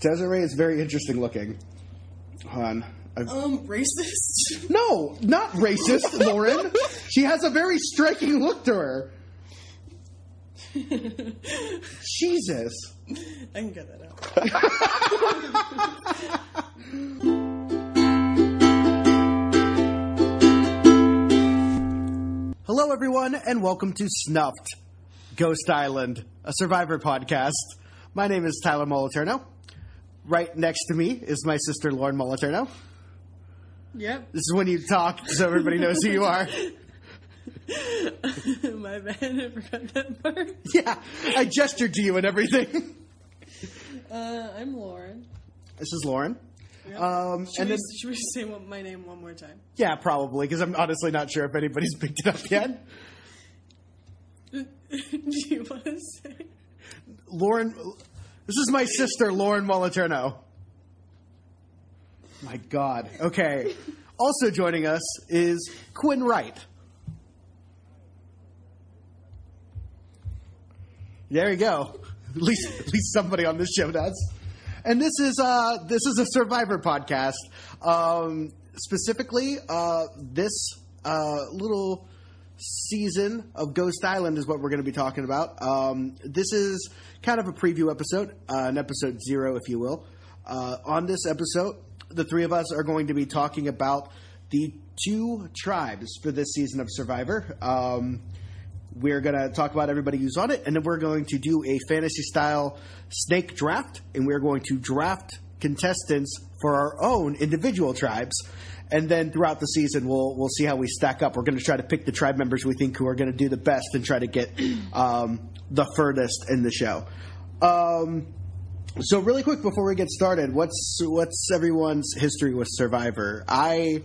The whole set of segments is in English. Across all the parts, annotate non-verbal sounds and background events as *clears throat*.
Desiree is very interesting looking. Hold on. I've- Um, racist. *laughs* no, not racist, Lauren. She has a very striking look to her. Jesus. I can get that out. Hello, everyone, and welcome to Snuffed Ghost Island, a survivor podcast. My name is Tyler Moliterno. Right next to me is my sister, Lauren Moliterno. Yep. This is when you talk so everybody knows who you are. *laughs* My bad. I forgot that part. *laughs* Yeah, I gestured to you and everything. *laughs* Uh, I'm Lauren. This is Lauren. Yep. Um, should, and we, then, should we say what, my name one more time? yeah, probably, because I'm honestly not sure if anybody's picked it up yet. Do you want to say? Lauren, this is my sister, Lauren Moliterno. My God. Okay. Also joining us is Quinn Wright. There you go. At least, at least somebody on this show does. And this is uh, this is a Survivor podcast. Um, specifically, uh, this uh, little season of Ghost Island is what we're going to be talking about. Um, this is kind of a preview episode, uh, an episode zero, if you will. Uh, on this episode, the three of us are going to be talking about the two tribes for this season of Survivor. Um, we're going to talk about everybody who's on it, and then we're going to do a fantasy style snake draft, and we're going to draft contestants for our own individual tribes. And then throughout the season, we'll we'll see how we stack up. We're going to try to pick the tribe members we think who are going to do the best and try to get um, the furthest in the show. Um, so really quick before we get started, what's what's everyone's history with Survivor? I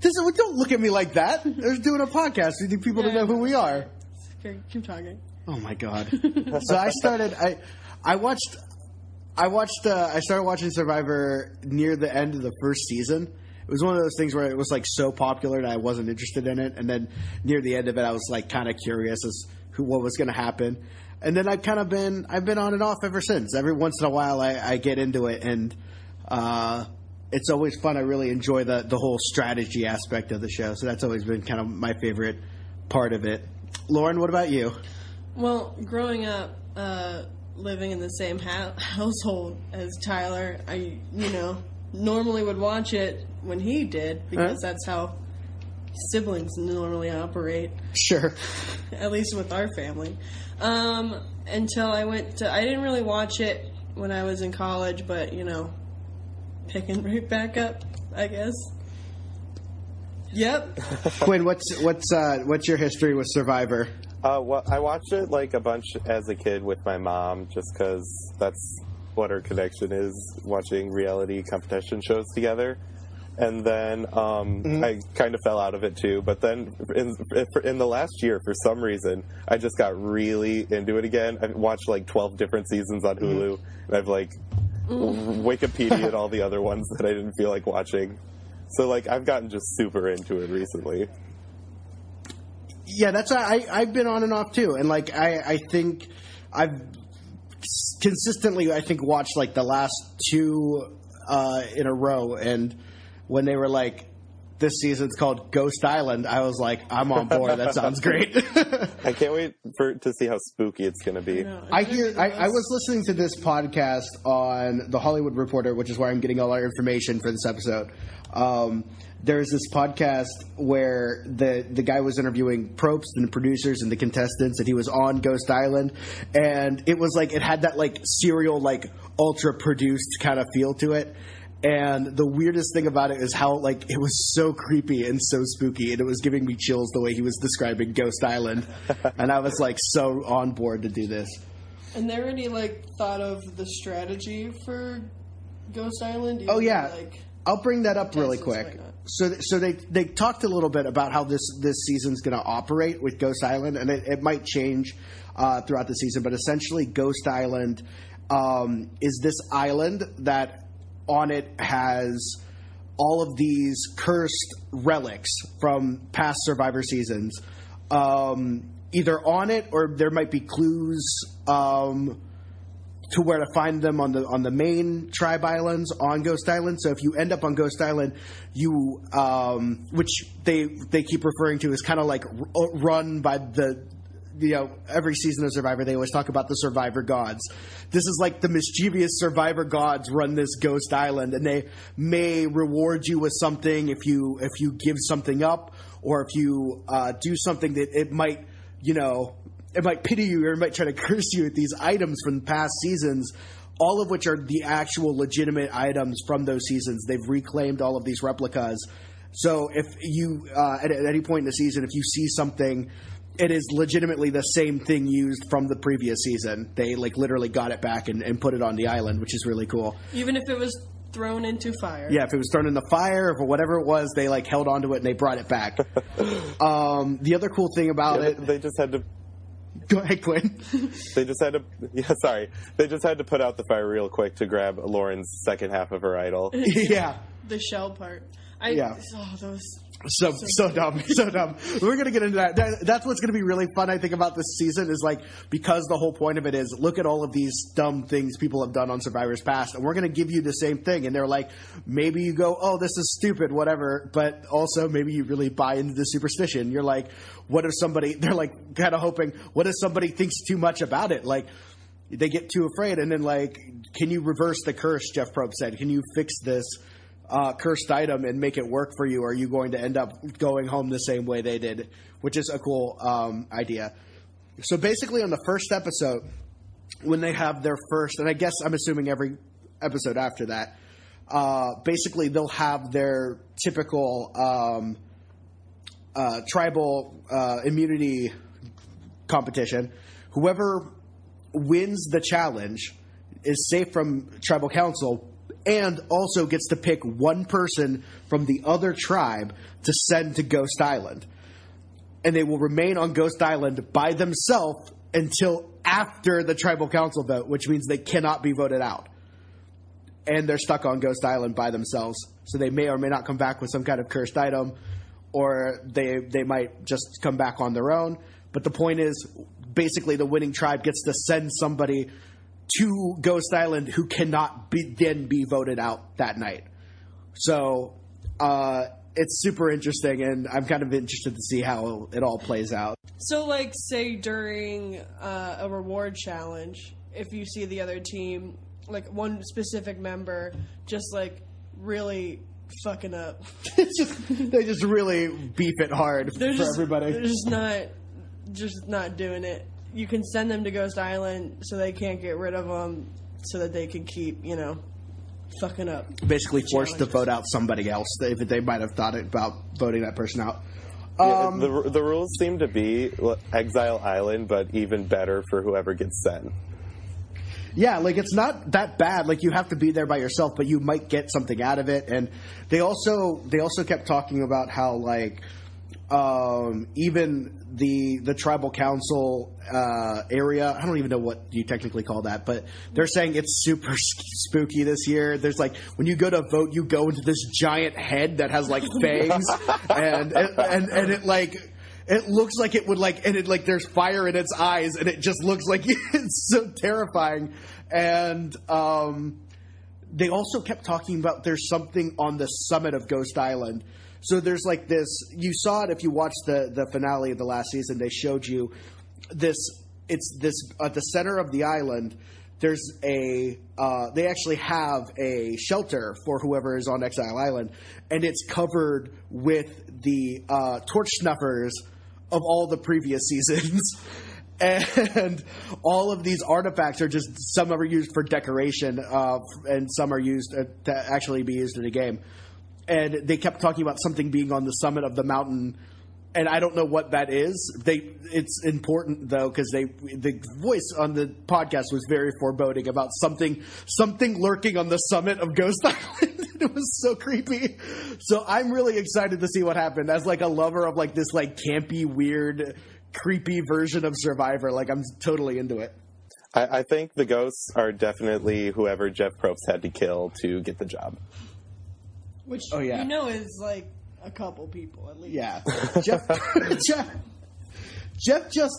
this, don't look at me like that. We're doing a podcast. We need people to know who we are. Okay, keep talking. Oh my god! *laughs* so I started. I I watched. I watched. Uh, I started watching Survivor near the end of the first season. It was one of those things where it was like so popular that I wasn't interested in it, and then near the end of it, I was like kind of curious as who what was going to happen. And then I've kind of been I've been on and off ever since. Every once in a while, I, I get into it, and uh, it's always fun. I really enjoy the the whole strategy aspect of the show. So that's always been kind of my favorite part of it. Lauren, what about you? Well, growing up, uh, living in the same ha- *laughs* household as Tyler, I, you know, normally would watch it when he did because Huh? that's how siblings normally operate. Sure. *laughs* at least with our family. Um, until I went to, I didn't really watch it when I was in college, but you know, picking *laughs* right back up, I guess. Yep. *laughs* Quinn, what's what's uh, what's your history with Survivor? Uh, well, I watched it like a bunch as a kid with my mom, just because that's what our connection is, watching reality competition shows together. And then um, mm-hmm. I kind of fell out of it too. But then in, in the last year, for some reason, I just got really into it again. I've watched like 12 different seasons on Hulu, mm-hmm. and I've like mm-hmm. Wikipedia and *laughs* all the other ones that I didn't feel like watching. So like I've gotten just super into it recently. Yeah, that's I I've been on and off too, and like I I think I've consistently I think watched like the last two uh, in a row, and when they were like. This season's called Ghost Island. I was like, I'm on board. That sounds great. *laughs* I can't wait for to see how spooky it's going to be. No, I hear. I, I was listening to this podcast on the Hollywood Reporter, which is where I'm getting all our information for this episode. Um, there's this podcast where the the guy was interviewing Probst and the producers and the contestants, and he was on Ghost Island, and it was like it had that like serial, like ultra produced kind of feel to it. And the weirdest thing about it is how like it was so creepy and so spooky, and it was giving me chills the way he was describing Ghost Island, *laughs* and I was like so on board to do this. And they already like thought of the strategy for Ghost Island. Oh yeah, Like, I'll bring that up really Contestants quick. might not. So, so they they talked a little bit about how this this season's going to operate with Ghost Island, and it, it might change uh, throughout the season. But essentially, Ghost Island um, is this island that on it has all of these cursed relics from past Survivor seasons, um, either on it or there might be clues. Um, to where to find them on the on the main tribe islands on Ghost Island. So if you end up on Ghost Island, you um, which they they keep referring to as kind of like r- run by the you know every season of Survivor they always talk about the Survivor gods. This is like the mischievous Survivor gods run this Ghost Island, and they may reward you with something if you if you give something up or if you uh, do something that it might you know it might pity you or it might try to *laughs* curse you with these items from past seasons. All of which are the actual legitimate items from those seasons. They've reclaimed all of these replicas. So if you uh, at, at any point in the season, if you see something it is legitimately the same thing used from the previous season. They like literally got it back and, and put it on the island, which is really cool. Even if it was thrown into fire. Yeah, if it was thrown in the fire or whatever it was, they like held onto it and they brought it back. *laughs* um, the other cool thing about Yeah, it, they, they just had to. go ahead, Quinn. *laughs* They just had to. Yeah, sorry. They just had to put out the fire real quick to grab Lauren's second half of her idol. *laughs* yeah, The shell part. I, Yeah. Oh, those. So so dumb, *laughs* so dumb. We're gonna get into that. that. That's what's gonna be really fun. I think about this season is like because the whole point of it is look at all of these dumb things people have done on Survivor's past, and we're gonna give you the same thing. And they're like, maybe you go, oh, this is stupid, whatever. But also maybe you really buy into the superstition. You're like, what if somebody? *laughs* They're like kind of hoping, what if somebody thinks too much about it? Like they get too afraid, and then like, can you reverse the curse? Jeff Probst said, can you fix this? Uh, cursed item and make it work for you, are you going to end up going home the same way they did? Which is a cool um, idea. So basically, on the first episode, when they have their first, and I guess I'm assuming every episode after that, uh, basically they'll have their typical um, uh, tribal uh, immunity competition. Whoever wins the challenge is safe from tribal council and also gets to pick one person from the other tribe to send to Ghost Island. And they will remain on Ghost Island by themselves until after the tribal council vote, which means they cannot be voted out. And they're stuck on Ghost Island by themselves. So they may or may not come back with some kind of cursed item, or they they might just come back on their own. But the point is, basically, the winning tribe gets to send somebody to Ghost Island who cannot be, then be voted out that night. So uh, it's super interesting, and I'm kind of interested to see how it all plays out. So, like, say during uh, a reward challenge, if you see the other team, like one specific member, just like really fucking up, *laughs* just, they just really beef it hard they're for just everybody. They're just not, just not doing it. You can send them to Ghost Island so they can't get rid of them, so that they can keep, you know, fucking up. Basically, forced to vote out somebody else if they might have thought about voting that person out. Yeah, Um, the the rules seem to be Exile Island, but even better for whoever gets sent. Yeah, like it's not that bad. Like you have to be there by yourself, but you might get something out of it. And they also they also kept talking about how like um, even the the tribal council uh, area. I don't even know what you technically call that, but they're saying it's super *laughs* spooky this year. There's like when you go to vote, you go into this giant head that has like *laughs* fangs, and and and it like it looks like it would like and it like there's fire in its eyes and it just looks like *laughs* it's so terrifying and um they also kept talking about there's something on the summit of ghost island so there's like this you saw it if you watched the the finale of the last season. They showed you this it's this at the center of the island there's a uh, they actually have a shelter for whoever is on exile island and it's covered with the uh, torch snuffers of all the previous seasons. *laughs* And all of these artifacts are just some are used for decoration uh, and some are used uh, to actually be used in a game and they kept talking about something being on the summit of the mountain and I don't know what that is. They it's important though because they the voice on the podcast was very foreboding about something something lurking on the summit of Ghost *laughs* Island. it was so creepy. So I'm really excited to see what happened. As like a lover of like this like campy, weird, creepy version of Survivor, like I'm totally into it. I, I think the ghosts are definitely whoever Jeff Probst had to kill to get the job. Which Oh, yeah. you know is like a couple people at least. Yeah, *laughs* Jeff. Jeff. Jeff just.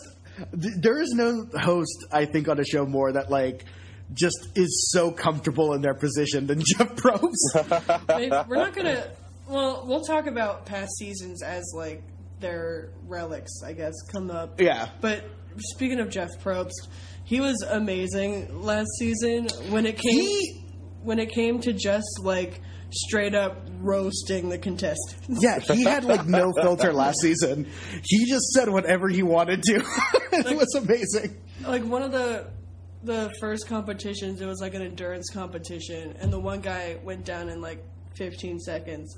There is no host I think on a show more that like just is so comfortable in their position than *laughs* Jeff Probst. *laughs* We're not gonna. Well, we'll talk about past seasons as like their relics, I guess, come up. yeah. But speaking of Jeff Probst, he was amazing last season when it came He- when it came to just like straight up roasting the contestants. Yeah, he had like no filter last season. He just said whatever he wanted to. *laughs* it was amazing. like one of the the first competitions, it was like an endurance competition, and the one guy went down in like 15 seconds,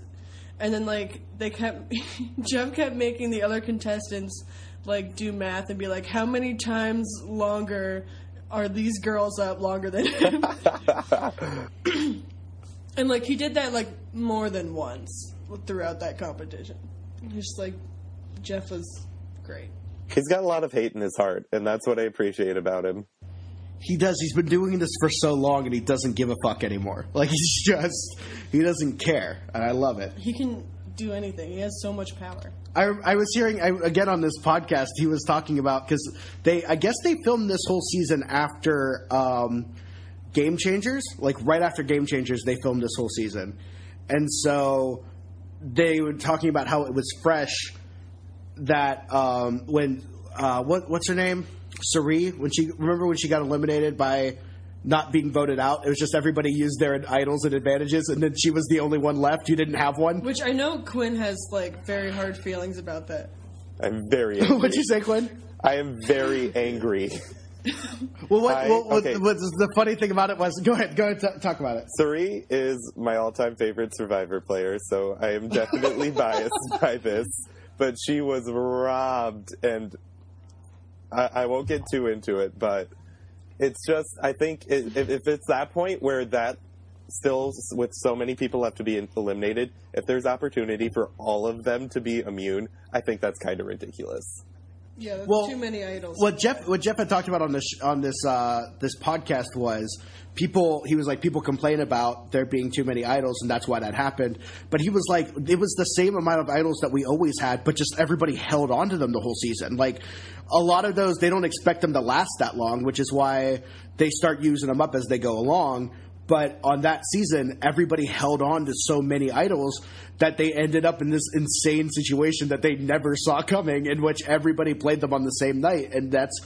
and then like they kept *laughs* Jeff kept making the other contestants like do math and be like, how many times longer are these girls up longer than him? *laughs* and like he did that like more than once throughout that competition. Just like Jeff was great. He's got a lot of hate in his heart, and that's what I appreciate about him. He does. He's been doing this for so long, and he doesn't give a fuck anymore. *laughs* Like he's just he doesn't care, and I love it. He can do anything. He has so much power. I, I was hearing I, again on this podcast. He was talking about because they, I guess they filmed this whole season after um, Game Changers, like right after Game Changers, they filmed this whole season, and so they were talking about how it was fresh that um, when uh, what what's her name, Cirie, when she remember when she got eliminated by not being voted out. It was just everybody used their idols and advantages, and then she was the only one left who didn't have one. Which I know Quinn has like very hard feelings about that. I'm very *laughs* angry. What'd you say, Quinn? I am very angry. *laughs* Well, what, I- what, what, okay. what's the funny thing about it was, go ahead, go ahead, t- talk about it. Cirie is my all-time favorite Survivor player, so I am definitely *laughs* biased by this. But she was robbed, and I, I won't get too into it. But it's just, I think, if, if it's that point where that still, with so many people have to be eliminated, if there's opportunity for all of them to be immune, I think that's kind of ridiculous. Yeah, Well, too many idols. What Jeff, what Jeff had talked about on this on this uh, this podcast was people. He was like people complain about there being too many idols, and that's why that happened. But he was like, it was the same amount of idols that we always had, but just everybody held on to them the whole season. Like a lot of those, they don't expect them to last that long, which is why they start using them up as they go along. But on that season, everybody held on to so many idols that they ended up in this insane situation that they never saw coming, in which everybody played them on the same night, and that's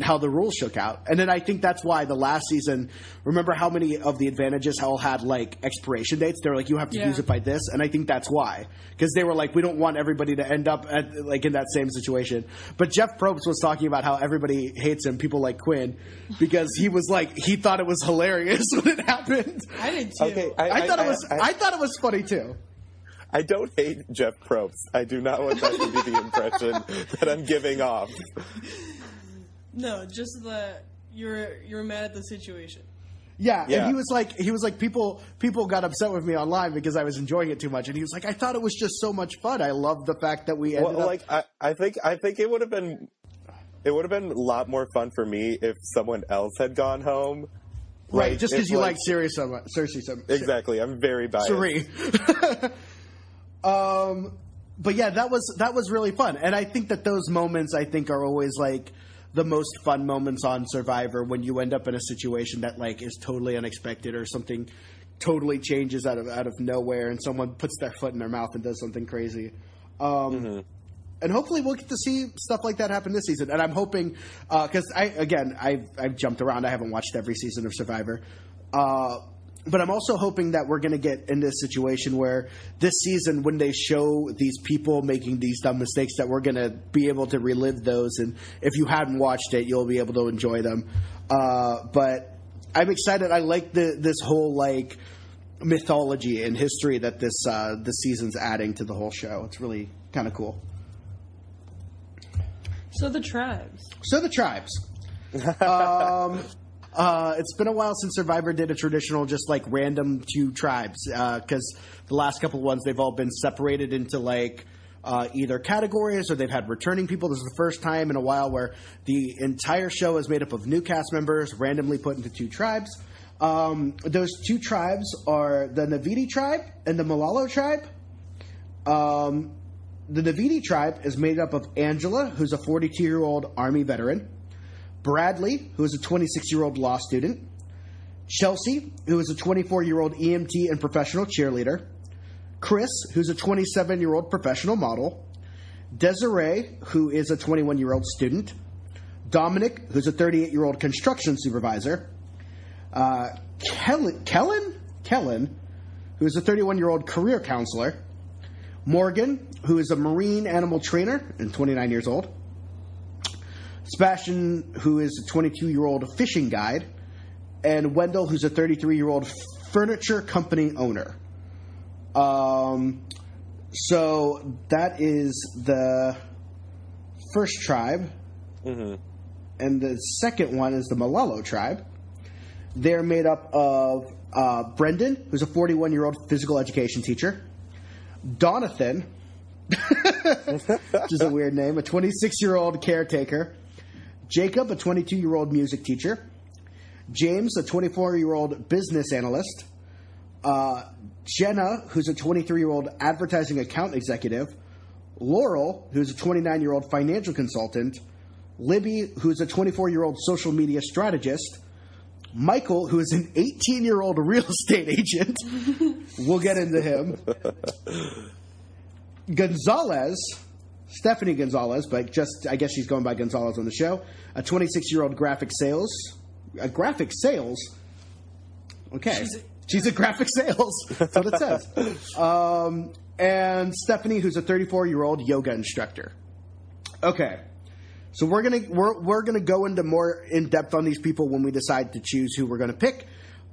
how the rules shook out. And then I think that's why the last season, remember how many of the advantages all had like expiration dates? They're like, you have to Yeah. use it by this, and I think that's why because they were like, we don't want everybody to end up at, like in that same situation. But Jeff Probst was talking about how everybody hates him, people like Quinn, because he was like, he thought it was hilarious *laughs* when it happened. I did too. Okay, I, thought it was. I, I- thought it was funny too. I don't hate Jeff Probst. I do not want that to be the impression *laughs* that I'm giving off. No, just that you're you're mad at the situation. Yeah, and he was like, he was like, people, people got upset with me online because I was enjoying it too much, and he was like, I thought it was just so much fun. I love the fact that we ended up. Well, up. like I, I think I think it would have been it would have been a lot more fun for me if someone else had gone home. right, Like, just because you like- like Cirie so much. Cirie so Exactly, I'm very biased. Cirie. *laughs* um, but yeah, that was that was really fun, and I think that those moments I think are always like the most fun moments on Survivor when you end up in a situation that like is totally unexpected or something totally changes out of out of nowhere, and someone puts their foot in their mouth and does something crazy. Um, and hopefully we'll get to see stuff like that happen this season. And I'm hoping because I again I've I've jumped around. I haven't watched every season of Survivor, uh, but I'm also hoping that we're going to get into a situation where this season, when they show these people making these dumb mistakes, that we're going to be able to relive those. And if you hadn't watched it, you'll be able to enjoy them. Uh, but I'm excited. I like the this whole like mythology and history that this uh, this season's adding to the whole show. It's really kind of cool. So the tribes. So the tribes. *laughs* um, uh, it's been a while since Survivor did a traditional, just like random two tribes, because the last couple ones they've all been separated into like uh, either categories or they've had returning people. This is the first time in a while where the entire show is made up of new cast members randomly put into two tribes. Um, those two tribes are the Naviti tribe and the Malolo tribe. Um, the Naviti tribe is made up of Angela, who's a 42 year old Army veteran, Bradley, who is a 26 year old law student, Chelsea, who is a 24 year old EMT and professional cheerleader. Chris, who's a 27 year old professional model. Desiree, who is a 21 year old student. Domenick, who's a 38 year old construction supervisor. Uh, Kellyn, Kellyn? Kellyn, who is a 31 year old career counselor. Morgan, who is a marine animal trainer and 29 years old. Sebastian, who is a 22 year old fishing guide. And Wendell, who's a 33 year old furniture company owner. Um, so that is the first tribe. And the second one is the Malolo tribe. They're made up of uh, Brendan, who's a 41 year old physical education teacher, Donathan, *laughs* which is a weird name, a 26 year old caretaker, Jacob, a 22 year old music teacher, James, a 24 year old business analyst, uh, Jenna, who's a 23 year old advertising account executive, Laurel, who's a 29 year old financial consultant, Libby, who's a 24 year old social media strategist, Michael, who is an 18 year old real *laughs* estate agent. we'll get into him. *laughs* Gonzalez, Stephanie Gonzalez, but just I guess she's going by Gonzalez on the show. A 26 year old graphic sales, a graphic sales. Okay, she's She's a, a- graphic sales. That's what it says. *laughs* Um, and Stephanie, who's a 34 year old yoga instructor. Okay, so we're gonna we're we're gonna go into more in depth on these people when we decide to choose who we're gonna pick.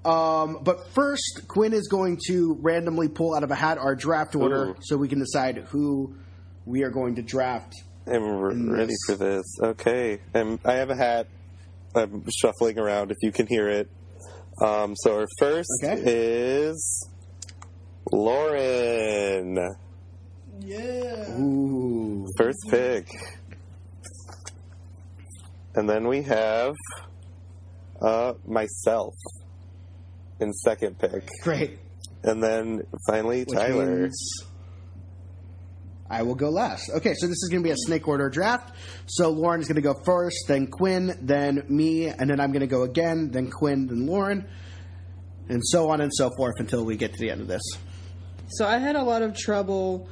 Um, but first, Quinn is going to randomly pull out of a hat our draft order Ooh. so we can decide who we are going to draft. I'm re- ready for this. Okay. I'm, I have a hat. I'm shuffling around if you can hear it. Um, so our first Okay. is Lauren. Yeah. Ooh, First pick. And then we have uh, myself in second pick. great. And then finally Which Tyler. means I will go last. Okay, so this is going to be a snake order draft. So Lauren is going to go first, then Quinn, then me, and then I'm going to go again, then Quinn, then Lauren, and so on and so forth until we get to the end of this. So I had a lot of trouble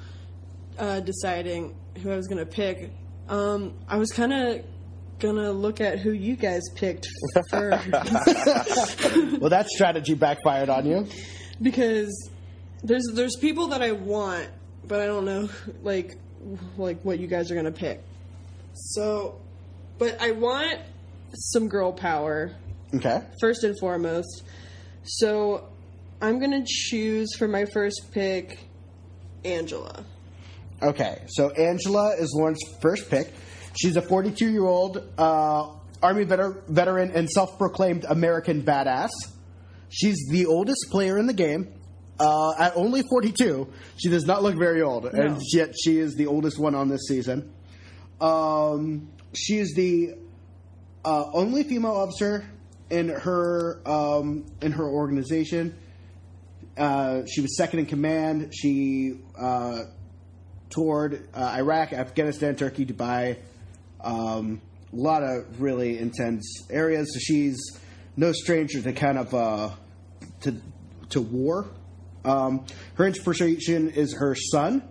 uh, deciding who I was gonna pick. Um, I was kind of gonna look at who you guys picked first *laughs* Well, that strategy backfired on you. because there's there's people that I want, but I don't know like like what you guys are gonna pick. So, but I want some girl power Okay. first and foremost. So I'm gonna choose for my first pick Angela. Okay, so Angela is Lauren's first pick. She's a 42 year old uh, Army veter- veteran and self proclaimed American badass. She's the oldest player in the game. Uh, at only 42, she does not look very old, and yet she is the oldest one on this season. Um, she is the uh, only female officer in her um, in her organization. Uh, she was second in command. She uh, toured uh, Iraq, Afghanistan, Turkey, Dubai. Um, a lot of really intense areas. So she's no stranger to kind of uh, to to war. Um, her inspiration is her son.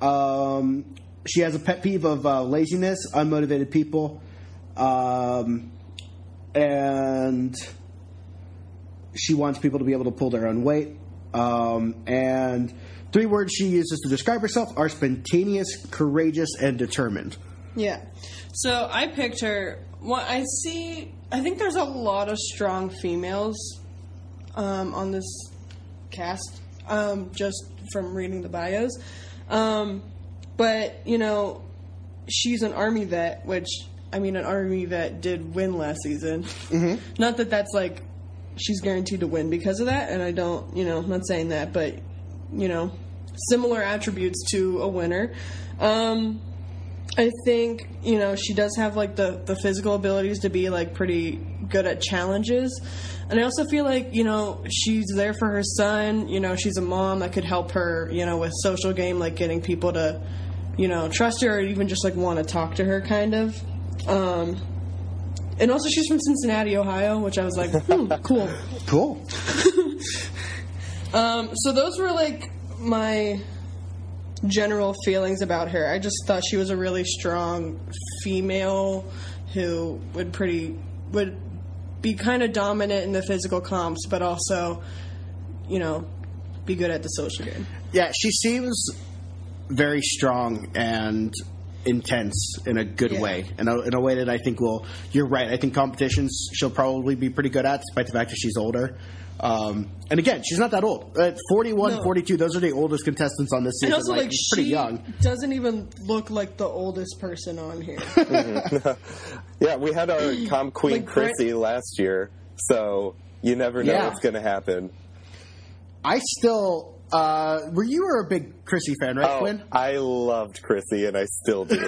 Um, she has a pet peeve of uh, laziness, unmotivated people, um, and she wants people to be able to pull their own weight. Um, and three words she uses to describe herself are spontaneous, courageous, and determined. Yeah. So I picked her. Well, I see. I think there's a lot of strong females um, on this cast, um, just from reading the bios. Um, but you know, she's an army vet, which I mean, an army vet did win last season. Not that that's like she's guaranteed to win because of that, and I don't. You know, I'm not saying that, but you know, similar attributes to a winner. Um, I think you know she does have like the the physical abilities to be like pretty good at challenges, and I also feel like you know she's there for her son. You know she's a mom that could help her. You know with social game like getting people to you know trust her or even just like want to talk to her kind of. Um, And also, she's from Cincinnati, Ohio, which I was like, hmm, *laughs* cool. Cool. *laughs* Um, so those were like my general feelings about her. I just thought she was a really strong female who would pretty would be kind of dominant in the physical comps, but also, you know, be good at the social game. Yeah, she seems very strong and intense in a good Yeah. way, in a, in a way that I think will. You're right. I think competitions she'll probably be pretty good at, despite the fact that she's older. Um, and again, she's not that old. At 41, No. 42, those are the oldest contestants on this And season. also, like, like, she's she pretty young. doesn't even look like the oldest person on here. *laughs* *laughs* Yeah, we had our com queen Like Brett- Chrissy last year, so you never know Yeah. what's going to happen. I still. Uh, were you were a big Chrissy fan, right, Oh, Quinn? I loved Chrissy, and I still do. *laughs*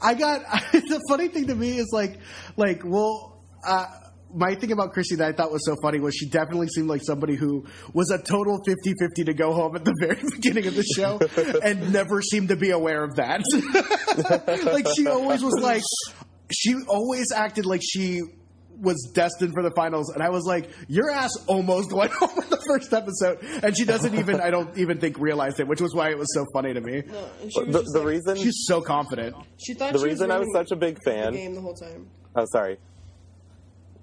I got the funny thing to me is like like well uh my thing about Chrissy that I thought was so funny was she definitely seemed like somebody who was a total 50-50 to go home at the *laughs* very beginning of the show and never seemed to be aware of that. *laughs* like she always was like she always acted like she was destined for the finals and I was like your ass almost went *laughs* home in the first episode and she doesn't even I don't even think realize it which was why it was so funny to me. No, and she was the the like- reason She's so confident. she thought the she reason I was such a big the fan. game the whole time. Oh, sorry.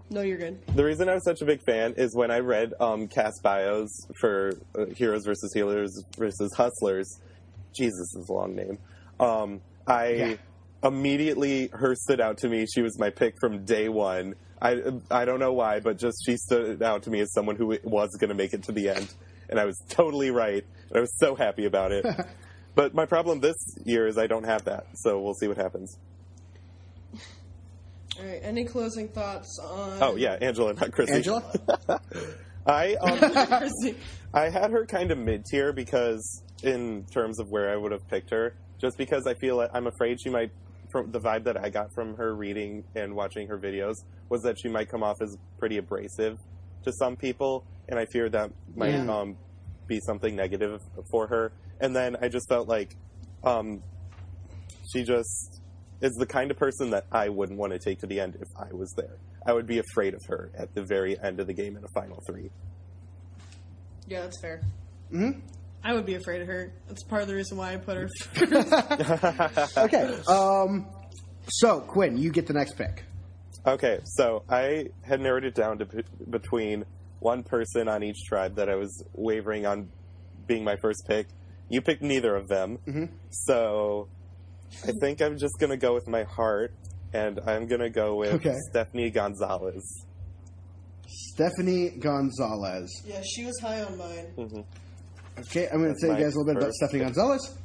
No, you're good. The reason I was such a big fan is when I read um, cast bios for uh, Heroes versus Healers versus Hustlers. Jesus is a long name. Um, I Yeah. immediately her stood out to me. She was my pick from day one. I I don't know why, but just she stood out to me as someone who was going to make it to the end, and I was totally right. And I was so happy about it. *laughs* but my problem this year is I don't have that, so we'll see what happens. All right. Any closing thoughts on? Oh yeah, Angela, not Chrissy. Angela? *laughs* I um, *laughs* I had her kind of mid tier because, in terms of where I would have picked her, just because I feel like I'm afraid she might. From the vibe that I got from her reading and watching her videos was that she might come off as pretty abrasive to some people, and I fear that might Yeah. um, be something negative for her. And then I just felt like um, she just is the kind of person that I wouldn't want to take to the end if I was there. I would be afraid of her at the very end of the game in a final three. Yeah, that's fair. Mhm. I would be afraid of her. That's part of the reason why I put her. *laughs* first. Okay. Um, so, Quinn, you get the next pick. Okay, so I had narrowed it down to p- between one person on each tribe that I was wavering on being my first pick. You picked neither of them, Mm-hmm. so I think I'm just gonna go with my heart, and I'm gonna go with Okay. Stephanie Gonzalez. Stephanie Gonzalez. yeah, she was high on mine. Okay, I'm going to That's tell you guys a little bit about Stephanie pick. Gonzalez.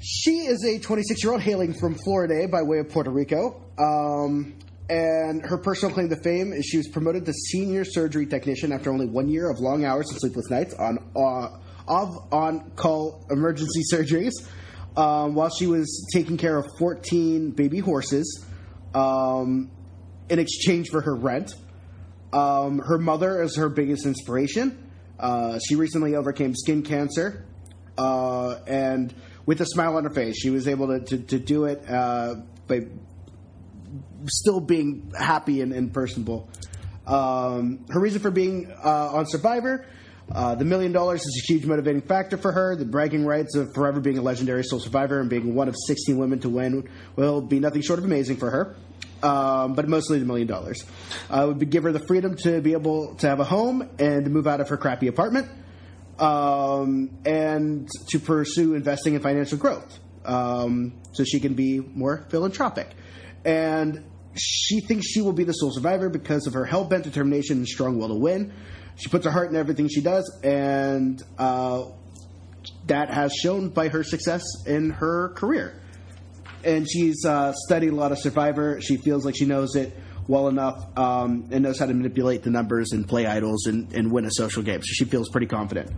She is a 26 year old hailing from Florida by way of Puerto Rico. Um, and her personal claim to fame is she was promoted to senior surgery technician after only one year of long hours and sleepless nights on uh, of on call emergency surgeries. Um, while she was taking care of 14 baby horses um, in exchange for her rent. Um, her mother is her biggest inspiration. Uh, she recently overcame skin cancer, uh, and with a smile on her face, she was able to, to, to do it uh, by still being happy and, and personable. Um, her reason for being uh, on Survivor. Uh, the million dollars is a huge motivating factor for her. The bragging rights of forever being a legendary sole survivor and being one of 16 women to win will be nothing short of amazing for her. Um, but mostly the million dollars. Uh, would give her the freedom to be able to have a home and move out of her crappy apartment um, and to pursue investing in financial growth um, so she can be more philanthropic. And she thinks she will be the sole survivor because of her hell bent determination and strong will to win. She puts her heart in everything she does, and uh, that has shown by her success in her career. And she's uh, studied a lot of Survivor. She feels like she knows it well enough um, and knows how to manipulate the numbers and play idols and, and win a social game. So she feels pretty confident.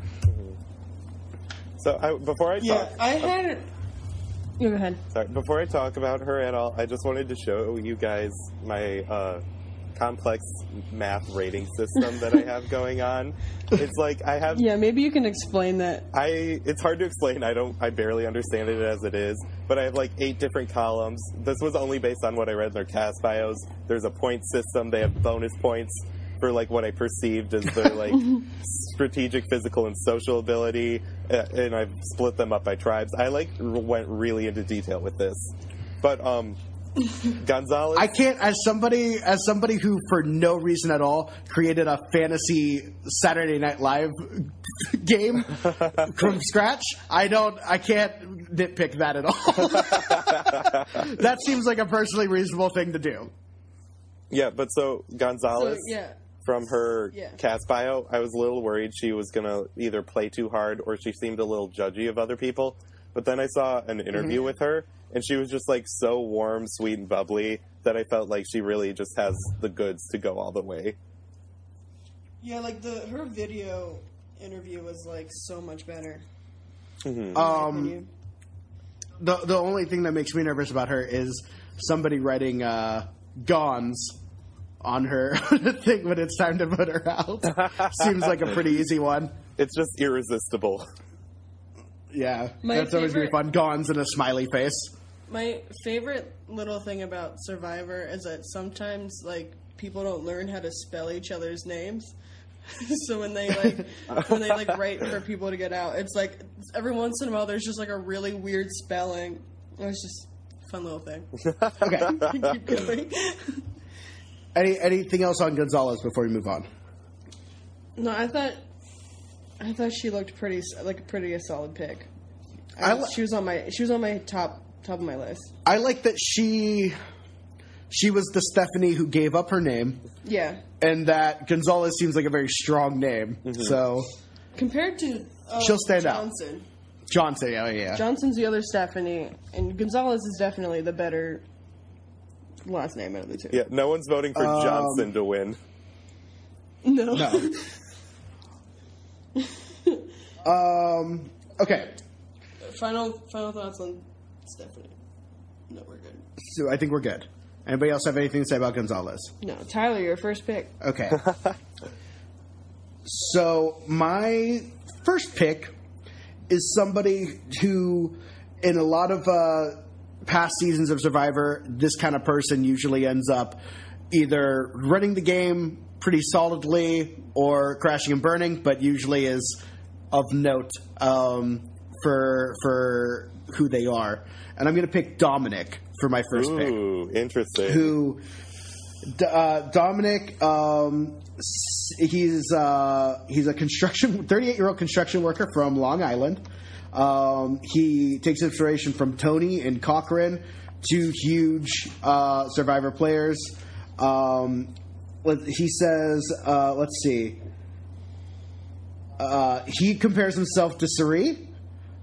So I, before I Yeah, talk, I had. You go ahead. sorry, before I talk about her at all, I just wanted to show you guys my uh, complex math rating system that I have going on. It's like I have Yeah, maybe you can explain that. I it's hard to explain. I don't I barely understand it as it is, but I have like eight different columns. This was only based on what I read in their cast bios. There's a point system. They have bonus points for like what I perceived as their like *laughs* strategic, physical, and social ability, uh, and I've split them up by tribes. I like went really into detail with this, but um, Gonzalez. I can't, as somebody, as somebody who, for no reason at all, created a fantasy Saturday Night Live *laughs* game *laughs* from scratch. I don't, I can't nitpick that at all. *laughs* that seems like a personally reasonable thing to do. yeah, but so Gonzalez. So, yeah. from her Yeah. cast bio, I was a little worried she was going to either play too hard or she seemed a little judgy of other people. But then I saw an interview mm-hmm. with her, and she was just like so warm, sweet, and bubbly that I felt like she really just has the goods to go all the way. Yeah, like the her video interview was like so much better. Um, the the only thing that makes me nervous about her is somebody writing uh, "Gons" on her *laughs* thing when it's time to put her out. *laughs* Seems like a pretty easy one. It's just irresistible. Yeah, My that's always gonna be fun. Gons and a smiley face. My favorite little thing about Survivor is that sometimes like people don't learn how to spell each other's names. *laughs* so when they like *laughs* when they like write for people to get out, it's like every once in a while there's just like a really weird spelling. It's just a fun little thing. *laughs* Okay. Keep going. Any anything else on Gonzalez before we move on? no, I thought I thought she looked pretty like pretty a solid pick. I I, she was on my she was on my top top of my list. I like that she she was the Stephanie who gave up her name, Yeah, and that Gonzalez seems like a very strong name. So compared to uh, She'll stand out. Johnson. Johnson, oh yeah, Johnson's the other Stephanie, and Gonzalez is definitely the better last name out of the two. Yeah, no one's voting for Um, Johnson to win. No. no. *laughs* um. Okay, final final thoughts on Stephanie. No, we're good. so I think we're good. Anybody else have anything to say about Gonzalez? No, Tyler, your first pick. Okay. so my first pick is somebody who, in a lot of uh, past seasons of Survivor, this kind of person usually ends up either running the game pretty solidly or crashing and burning, but usually is of note um, for for who they are. And I'm going to pick Domenick for my first pick Ooh, interesting. who uh, Domenick um, he's uh, he's a construction 38 year old construction worker from Long Island. Um, he takes inspiration from Tony and Cochran, two huge uh, Survivor players. Um, he says, uh, let's see. Uh, he compares himself to Cirie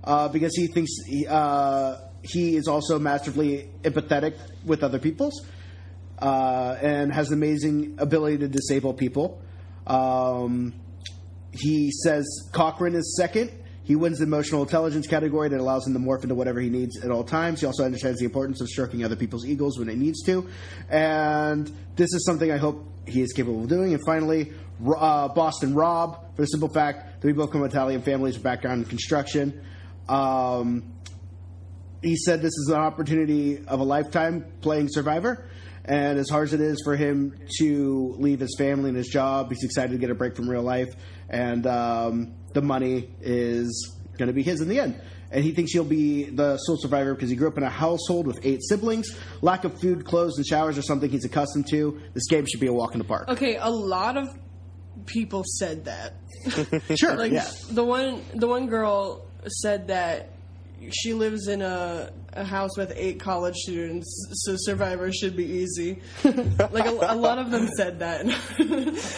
uh, because he thinks he, uh, he is also masterfully empathetic with other people's uh, and has amazing ability to disable people. Um, he says Cochran is second. He wins the emotional intelligence category that allows him to morph into whatever he needs at all times. He also understands the importance of stroking other people's egos when it needs to. And this is something I hope he is capable of doing. And finally, uh, Boston Rob, for the simple fact that we both come from Italian families with background in construction. Um, he said this is an opportunity of a lifetime playing Survivor. And as hard as it is for him to leave his family and his job, he's excited to get a break from real life. And um, the money is going to be his in the end. And he thinks he'll be the sole survivor because he grew up in a household with eight siblings. Lack of food, clothes, and showers are something he's accustomed to. This game should be a walk in the park. Okay, a lot of people said that. *laughs* Sure, *laughs* Like yeah. the one the one girl said that she lives in a, a house with eight college students, so Survivor should be easy. *laughs* like a, a lot of them said that.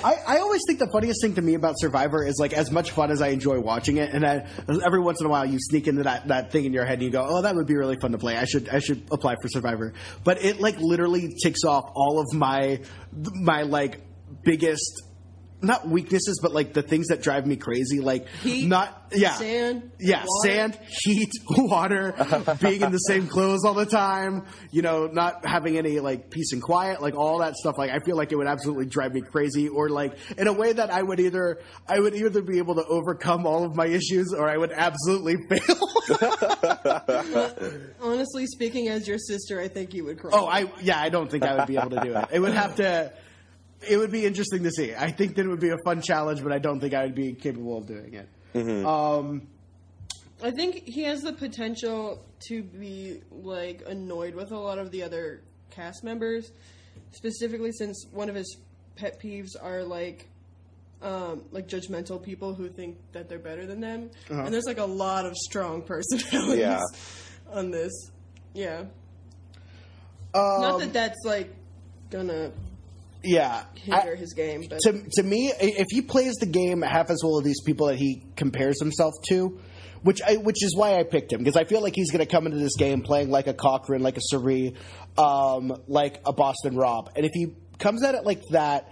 I, I always think the funniest thing to me about Survivor is like as much fun as I enjoy watching it, and I, every once in a while you sneak into that, that thing in your head and you go, "Oh, that would be really fun to play. I should I should apply for Survivor." But it like literally ticks off all of my my like biggest not weaknesses, but like the things that drive me crazy, like Heat, not yeah, sand, yeah, water. sand, heat, *laughs* water, being in the same clothes all the time, you know, not having any like peace and quiet, like all that stuff. Like I feel like it would absolutely drive me crazy, or like in a way that I would either I would either be able to overcome all of my issues, or I would absolutely *laughs* fail. Honestly speaking, as your sister, I think you would cry. oh, I yeah, I don't think I would be able to do it. It would have to. It would be interesting to see. I think that it would be a fun challenge, but I don't think I would be capable of doing it. Um, I think he has the potential to be like annoyed with a lot of the other cast members, specifically since one of his pet peeves are like um, like judgmental people who think that they're better than them. And there's like a lot of strong *laughs* personalities Yeah. on this. Yeah. um, Not that that's like gonna yeah, I- his game, but to to me, if he plays the game half as well as these people that he compares himself to, which I, which is why I picked him because I feel like he's going to come into this game playing like a Cochran, like a Cirie, um, like a Boston Rob, and if he comes at it like that,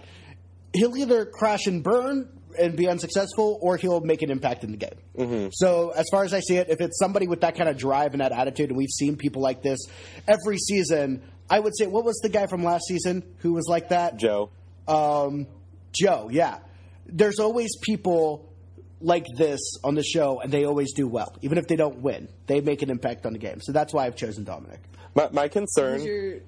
he'll either crash and burn and be unsuccessful, or he'll make an impact in the game. So, as far as I see it, if it's somebody with that kind of drive and that attitude, and we've seen people like this every season, I would say, what was the guy from last season who was like that? Joe. um, Joe, yeah. There's always people like this on the show, and they always do well. Even if they don't win, they make an impact on the game. So that's why I've chosen Domenick. My, my concern. who's your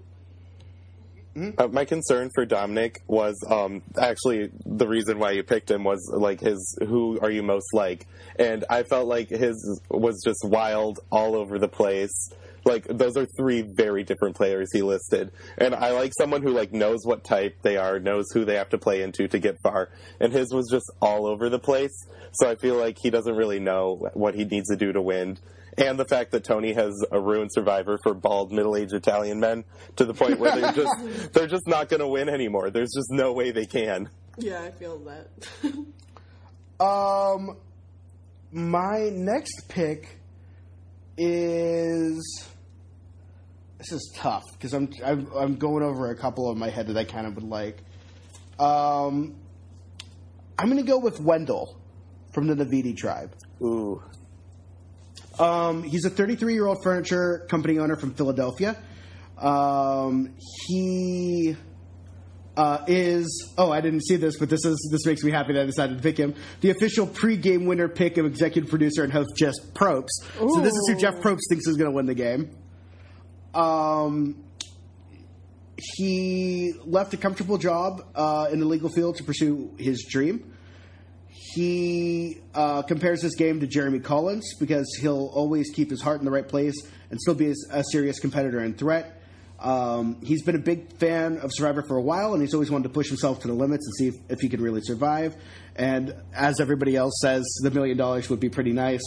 Uh, my concern for Domenick was um, actually the reason why you picked him was like his "Who are you most like?" and I felt like his was just wild all over the place. Like those are three very different players he listed, and I like someone who like knows what type they are, knows who they have to play into to get far. And his was just all over the place. So I feel like he doesn't really know what he needs to do to win. And the fact that Tony has a ruined survivor for bald middle-aged Italian men to the point where they're just *laughs* they're just not going to win anymore. There's just no way they can. Yeah, I feel that. *laughs* Um, my next pick is this is tough because I'm, I'm I'm going over a couple of my head that I kind of would like. Um, I'm going to go with Wendell from the Naviti tribe. Ooh, Um, he's a 33 year old furniture company owner from Philadelphia. Um, he uh, is. Oh, I didn't see this, but this is this makes me happy that I decided to pick him. The official pre-game winner pick of executive producer and host Jeff Probst. So this is who Jeff Probst thinks is going to win the game. Um, he left a comfortable job uh, in the legal field to pursue his dream. He uh, compares this game to Jeremy Collins because he'll always keep his heart in the right place and still be a serious competitor and threat. Um, he's been a big fan of Survivor for a while, and he's always wanted to push himself to the limits and see if, if he could really survive. And as everybody else says, the million dollars would be pretty nice.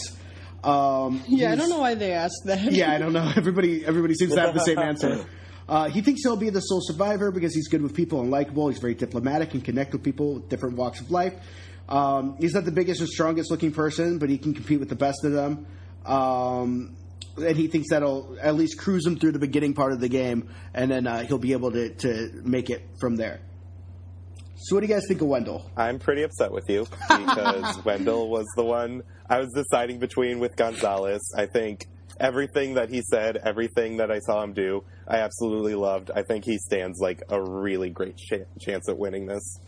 Um, *laughs* yeah, I don't know why they asked that. yeah, I don't know. *laughs* Everybody, everybody seems to have the same *laughs* answer. Uh, he thinks he'll be the sole survivor because he's good with people and likable. He's very diplomatic and connect with people with different walks of life. Um, he's not the biggest or strongest looking person, but he can compete with the best of them. Um, and he thinks that'll at least cruise him through the beginning part of the game, and then uh, he'll be able to, to make it from there. So, what do you guys think of Wendell? I'm pretty upset with you because *laughs* Wendell was the one I was deciding between with Gonzalez. I think everything that he said, everything that I saw him do, I absolutely loved. I think he stands like a really great ch- chance at winning this.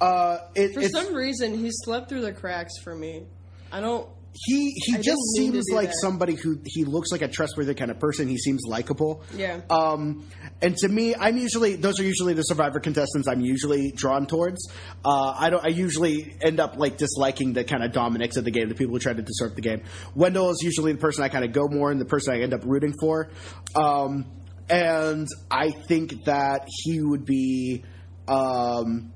Uh, it, For it's, some reason, he slept through the cracks for me. I don't. He he I just didn't mean to seems like that. somebody who he looks like a trustworthy kind of person. He seems likable. Yeah. Um, and to me, I'm usually those are usually the Survivor contestants I'm usually drawn towards. Uh, I don't. I usually end up like disliking the kind of Domenicks of the game, the people who try to distort the game. Wendell is usually the person I kind of go more and the person I end up rooting for. Um, and I think that he would be. Um,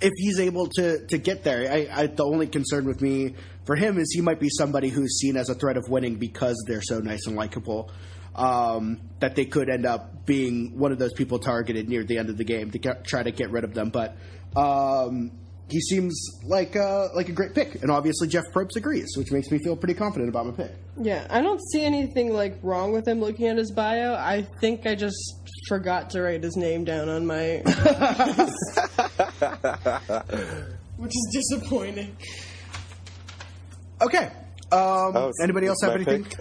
if he's able to to get there. I, I the only concern with me for him is he might be somebody who's seen as a threat of winning because they're so nice and likable. Um, that they could end up being one of those people targeted near the end of the game to get, try to get rid of them. But um, he seems like uh, like a great pick, and obviously Jeff Probst agrees, which makes me feel pretty confident about my pick. Yeah, I don't see anything like wrong with him looking at his bio. I think I just forgot to write his name down on my. *laughs* *laughs* which is disappointing. Okay. Um, Oh, anybody else have anything? pick?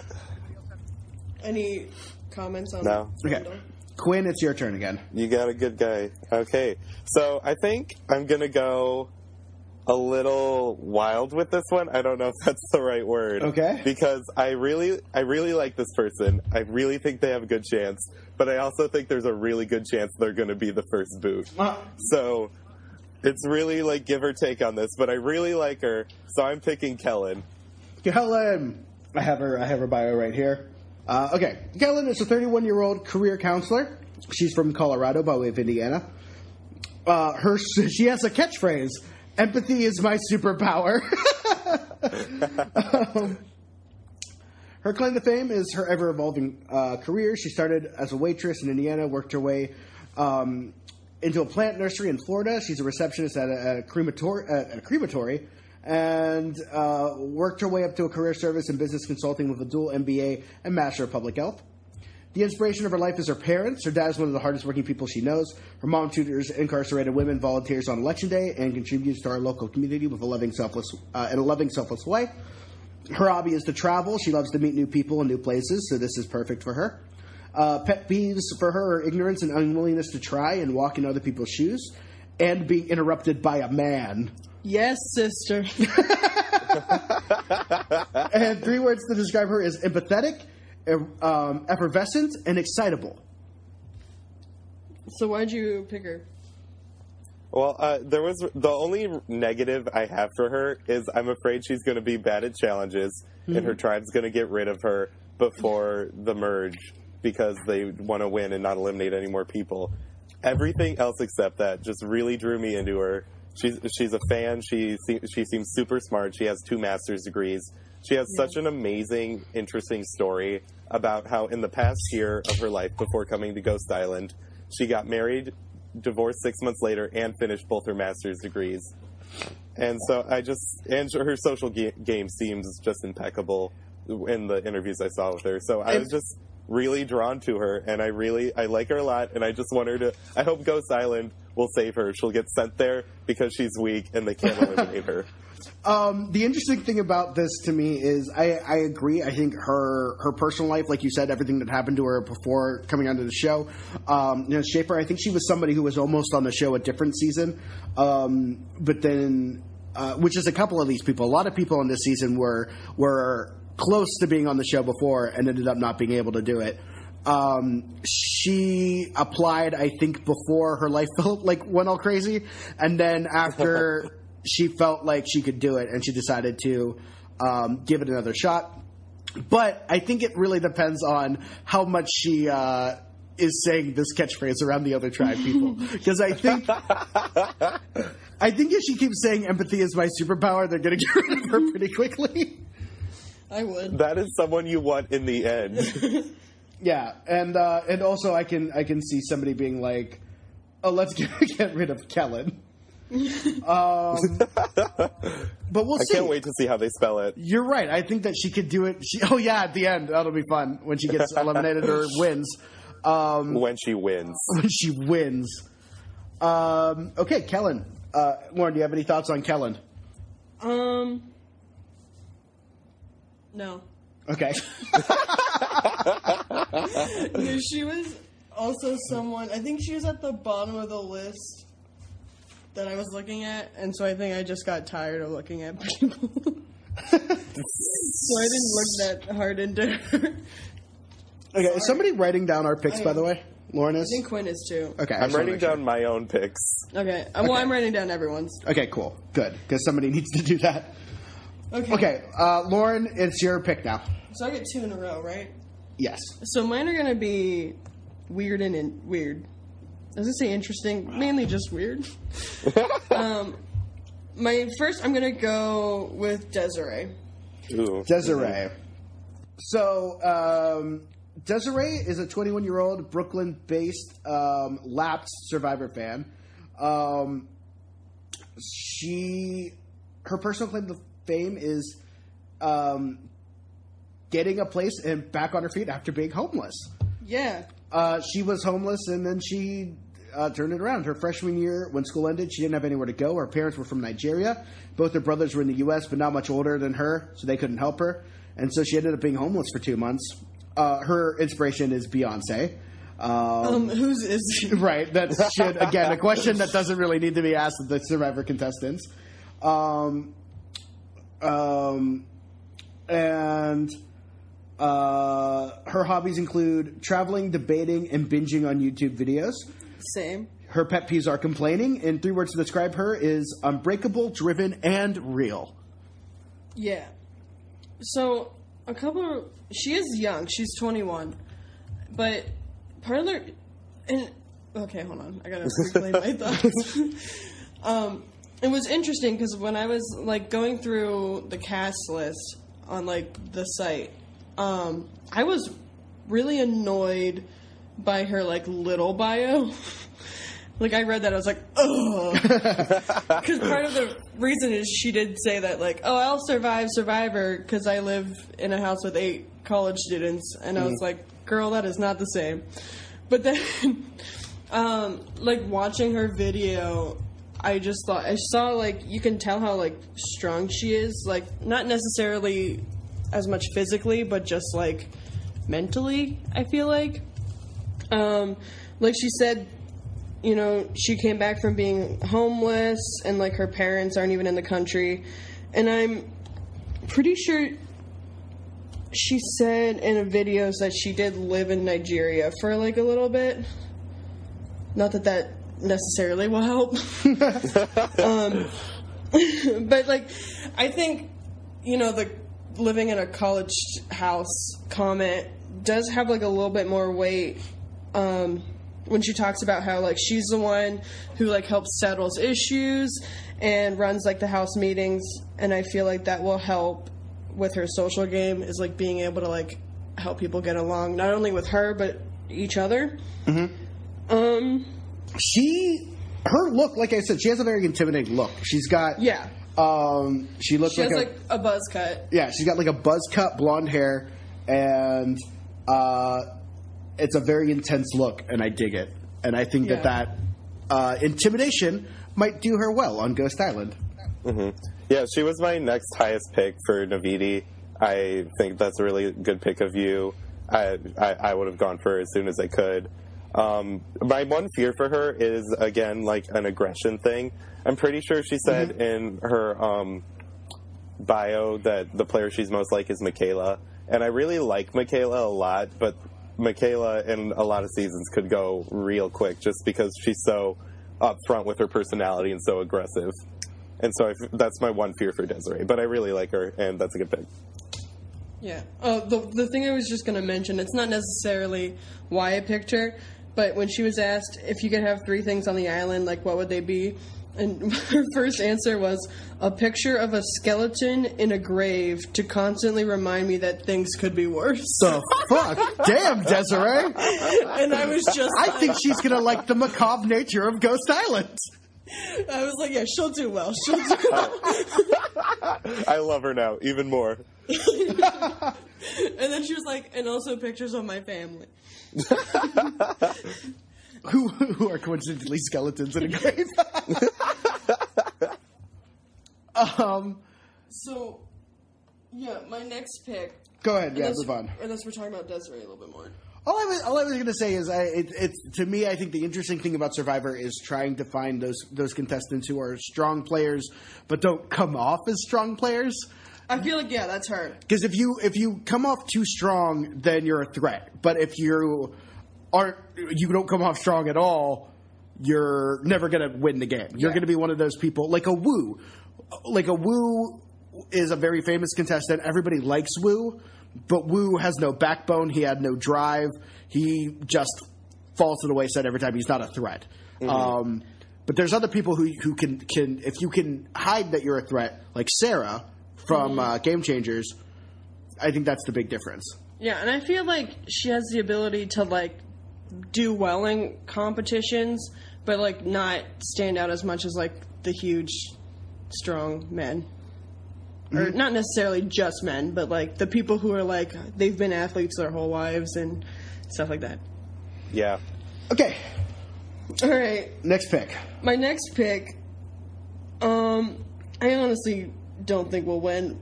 Any comments on No. that? Okay. Quinn, it's your turn again. You got a good guy. Okay. So I think I'm going to go a little wild with this one. I don't know if *laughs* that's the right word. Okay. Because I really I really like this person. I really think they have a good chance, but I also think there's a really good chance they're going to be the first boot. Uh, So it's really like give or take on this, but I really like her. So I'm picking Kellyn. Kellyn. I have her. I have her bio right here. Uh, okay, Kellyn is a 31 year old career counselor. She's from Colorado by way of Indiana. Uh, her *laughs* she has a catchphrase: "Empathy is my superpower." *laughs* Um, her claim to fame is her ever evolving uh, career. She started as a waitress in Indiana, worked her way um, into a plant nursery in Florida. She's a receptionist at a, a, at a crematory and uh, worked her way up to a career service in business consulting with a dual MBA and Master of Public Health. The inspiration of her life is her parents. Her dad is one of the hardest working people she knows. Her mom tutors incarcerated women, volunteers on election day, and contributes to our local community with a loving, selfless, uh, in a loving, selfless way. Her hobby is to travel. She loves to meet new people and new places, so this is perfect for her. Uh, pet peeves for her are ignorance and unwillingness to try and walk in other people's shoes, and be interrupted by a man. Yes, sister. *laughs* and three words to describe her is empathetic, er- um, effervescent, and excitable. so why'd you pick her? Well, uh, there was the only negative I have for her is I'm afraid she's going to be bad at challenges, and her tribe's going to get rid of her before the merge because they want to win and not eliminate any more people. Everything else except that just really drew me into her. She's she's a fan. She she seems super smart. She has two master's degrees. She has such an amazing, interesting story about how in the past year of her life before coming to Ghost Island, she got married, divorced six months later, and finished both her master's degrees. And so I just and her social ga- game seems just impeccable in the interviews I saw with her. So I was just really drawn to her, and I really I like her a lot, and I just want her to. I hope Ghost Island will save her. She'll get sent there because she's weak and they can't eliminate her. *laughs* Um, the interesting thing about this to me is I, I agree. I think her her personal life, like you said, everything that happened to her before coming onto the show, um, you know, Schaefer. I think she was somebody who was almost on the show a different season, um, but then, uh, which is a couple of these people. A lot of people on this season were were close to being on the show before and ended up not being able to do it. Um, she applied, I think, before her life *laughs* felt like went all crazy, and then after *laughs* she felt like she could do it, and she decided to um, give it another shot. But I think it really depends on how much she uh, is saying this catchphrase around the other tribe people, *laughs* because I think. I think if she keeps saying empathy is my superpower, they're going to get rid of her pretty quickly. I would. That is someone you want in the end. *laughs* Yeah, and uh, and also I can I can see somebody being like, "Oh, let's *laughs* get get rid of Kellyn." *laughs* um, but we'll I see. I can't wait to see how they spell it. You're right. I think that she could do it. She, oh yeah, at the end that'll be fun when she gets eliminated or wins. Um, When she wins. when she wins. Um, okay, Kellyn. Uh, Lauren, do you have any thoughts on Kellyn? Um. No. Okay. *laughs* Because she was also someone. I think she was at the bottom of the list that I was looking at, and so I think I just got tired of looking at people. so I didn't look that hard into her. okay. Is somebody writing down our picks, by the way? Lauren is. I think Quinn is too. Okay. I I'm just wanna writing make sure. down my own picks. Okay. uh, Well, I'm writing down everyone's. Okay, cool, good, because somebody *laughs* needs to do that. Okay. Okay, uh, Lauren, it's your pick now. So I get two in a row, right? Yes. So mine are gonna be weird and in- weird. I was gonna say interesting, mainly just weird. *laughs* um, my first, I'm gonna go with Desiree. Ooh. Desiree. So, um, Desiree is a 21 year old Brooklyn based um, lapsed Survivor fan. Um, she, her personal claim to fame is um, getting a place and back on her feet after being homeless. Yeah. Uh, she was homeless and then she uh, turned it around. Her freshman year, when school ended, she didn't have anywhere to go. Her parents were from Nigeria. Both her brothers were in the U.S., but not much older than her, so they couldn't help her. And so she ended up being homeless for two months. Uh, her inspiration is Beyonce. Um, Um, whose is she? *laughs* right. That should again a question that doesn't really need to be asked of the Survivor contestants. Um, um, and uh, her hobbies include traveling, debating, and binging on YouTube videos. Same. Her pet peeves are complaining, and three words to describe her is unbreakable, driven, and real. Yeah. So a couple. Of, she is young. She's 21, but part of the and okay, hold on. I gotta explain my *laughs* thoughts. *laughs* um, it was interesting because when I was like going through the cast list on like the site, um, I was really annoyed by her like little bio. *laughs* like I read that, I was like, oh, because *laughs* part of the reason is she did say that like, oh, I'll survive Survivor because I live in a house with eight college students, and I was like, girl, that is not the same. But then, *laughs* um, like watching her video, I just thought I saw like you can tell how like strong she is, like not necessarily as much physically, but just like mentally. I feel like, um, like she said, you know, she came back from being homeless, and like her parents aren't even in the country, and I'm pretty sure she said in a videos that she did live in Nigeria for like a little bit. Not that that necessarily will help. *laughs* um, *laughs* but like, I think you know the living in a college house comment does have like a little bit more weight um, when she talks about how like she's the one who like helps settles issues and runs like the house meetings, and I feel like that will help with her social game is like being able to like help people get along not only with her but each other. Um, She, her look, like I said, she has a very intimidating look. She's got, yeah, um, she looks she like has a, like a buzz cut. yeah, she's got like a buzz cut blonde hair, and uh, it's a very intense look, and I dig it. And I think that Yeah. that uh, intimidation might do her well on Ghost Island. Yeah, she was my next highest pick for Naviti. I think that's a really good pick of you. I I, I would have gone for her as soon as I could. Um, my one fear for her is again like an aggression thing. I'm pretty sure she said in her um, bio that the player she's most like is Michaela, and I really like Michaela a lot, but Michaela in a lot of seasons could go real quick just because she's so upfront with her personality and so aggressive. And so I that's my one fear for Desiree, but I really like her, and that's a good pick. Yeah. Oh, the the thing I was just gonna mention, it's not necessarily why I picked her, but when she was asked if you could have three things on the island, like what would they be? And *laughs* her first answer was a picture of a skeleton in a grave to constantly remind me that things could be worse. The fuck? Damn, Desiree. and I was just, I like- think she's gonna like the macabre nature of Ghost Island. I was like, yeah, she'll do well. She'll do well. *laughs* I love her now even more. *laughs* *laughs* and then she was like, and also pictures of my family. *laughs* Who, who are coincidentally skeletons in a grave. *laughs* um, So, yeah, my next pick. go ahead, yeah, move on. Unless we're talking about Desiree a little bit more. All I was, all I was going to say is, I, it, it's to me, I think the interesting thing about Survivor is trying to find those those contestants who are strong players, but don't come off as strong players. I feel like yeah, that's her. Because if you if you come off too strong, then you're a threat. But if you aren't, you don't come off strong at all, you're never going to win the game. You're Yeah. going to be one of those people like a Woo, like a Woo is a very famous contestant. Everybody likes Woo, but Woo has no backbone. He had no drive. He just falls to the wayside every time. He's not a threat. Um, but there's other people who who can can if you can hide that you're a threat, like Sarah from uh, Game Changers. I think that's the big difference. Yeah, and I feel like she has the ability to like do well in competitions, but like not stand out as much as like the huge, strong men. Or not necessarily just men, but like the people who are like they've been athletes their whole lives and stuff like that. Yeah. Okay. All right, Next pick. my next pick. Um, I honestly don't think we'll win,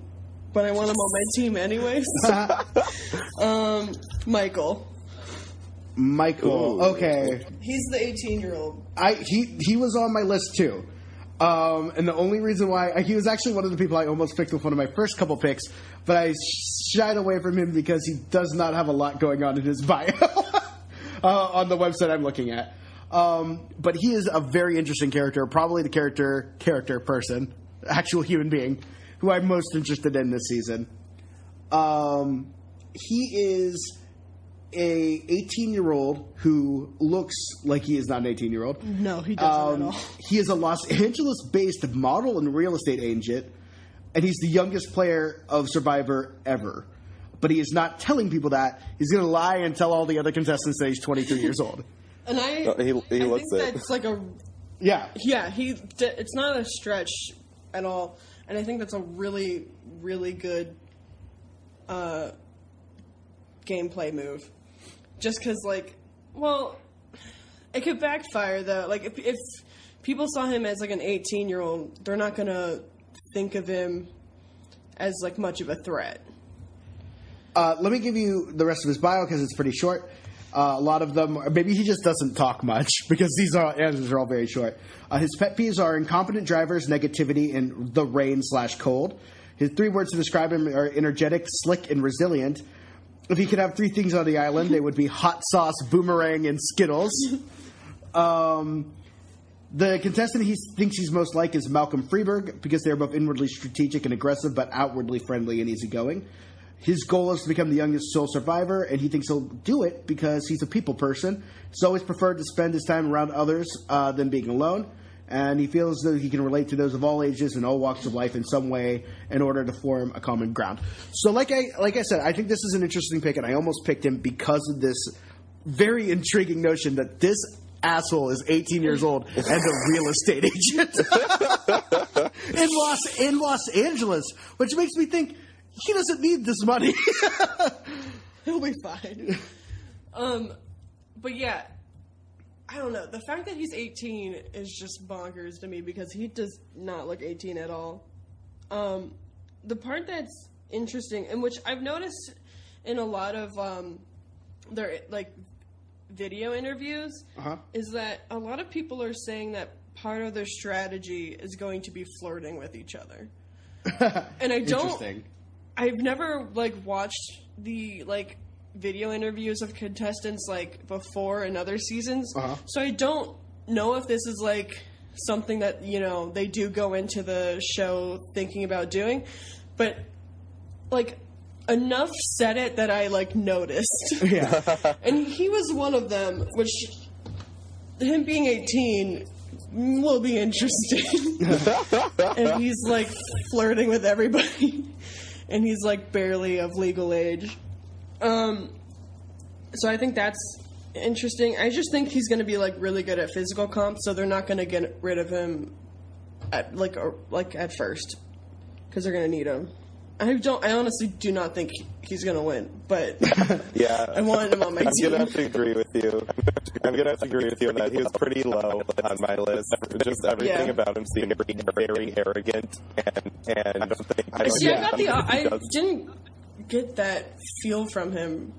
but I want him on my team anyways. *laughs* um, Michael. Michael. Ooh. Okay. He's the 18 year old. I he he was on my list too. Um, and the only reason why he was actually one of the people I almost picked with one of my first couple picks, but I shied away from him because he does not have a lot going on in his bio *laughs* uh, on the website I'm looking at. Um, but he is a very interesting character, probably the character character person, actual human being, who I'm most interested in this season. Um, he is a 18 year old who looks like he is not an 18 year old. No, he doesn't Um, at all. he is a Los Angeles based model and real estate agent, and he's the youngest player of Survivor ever. But he is not telling people that. He's going to lie and tell all the other contestants that he's 23 years old. *laughs* And I, Oh, he- he I looks think it. that's like a Yeah. yeah. He it's not a stretch at all, and I think that's a really really good uh, gameplay move. Just because, like, well, it could backfire though. Like if, if people saw him as like an 18 year old, they're not gonna think of him as like much of a threat. Uh, let me give you the rest of his bio because it's pretty short. Uh, a lot of them, maybe he just doesn't talk much *laughs* because these are answers are all very short. Uh, his pet peeves are incompetent drivers, negativity, and the rain slash cold. His three words to describe him are energetic, slick, and resilient. If he could have three things on the island, they would be *laughs* hot sauce, boomerang, and Skittles. Um, the contestant he thinks he's most like is Malcolm Freeberg because they're both inwardly strategic and aggressive, but outwardly friendly and easygoing. His goal is to become the youngest sole survivor, and he thinks he'll do it because he's a people person. He's always preferred to spend his time around others uh, than being alone, and he feels that he can relate to those of all ages and all walks of life in some way in order to form a common ground. So, like I like I said, I think this is an interesting pick, and I almost picked him because of this very intriguing notion that this asshole is 18 years old and a real estate agent *laughs* *laughs* in Los in Los Angeles, which makes me think he doesn't need this money. *laughs* He'll be fine. um, but yeah, I don't know. The fact that he's 18 is just bonkers to me because he does not look 18 at all. Um, the part that's interesting, and which I've noticed in a lot of um, their like video interviews, Uh-huh. is that a lot of people are saying that part of their strategy is going to be flirting with each other. *laughs* and I don't. I've never like watched the like video interviews of contestants like before in other seasons, Uh-huh. so I don't know if this is like something that you know they do go into the show thinking about doing, but like enough said it that I like noticed, *laughs* Yeah. *laughs* and he was one of them, which him being eighteen will be interesting. *laughs* and he's like flirting with everybody and he's like barely of legal age. Um so i think that's interesting. I just think he's going to be like really good at physical comp so they're not going to get rid of him at like or, like at first because they're going to need him i don't i honestly do not think he's going to win but *laughs* Yeah, i wanted him on my I'm team gonna have to agree with you. *laughs* I'm gonna have to agree with you on that. He was pretty low on my list. Just everything Yeah. about him seemed very arrogant, and and I don't think I don't See, I got the. I didn't get that feel from him.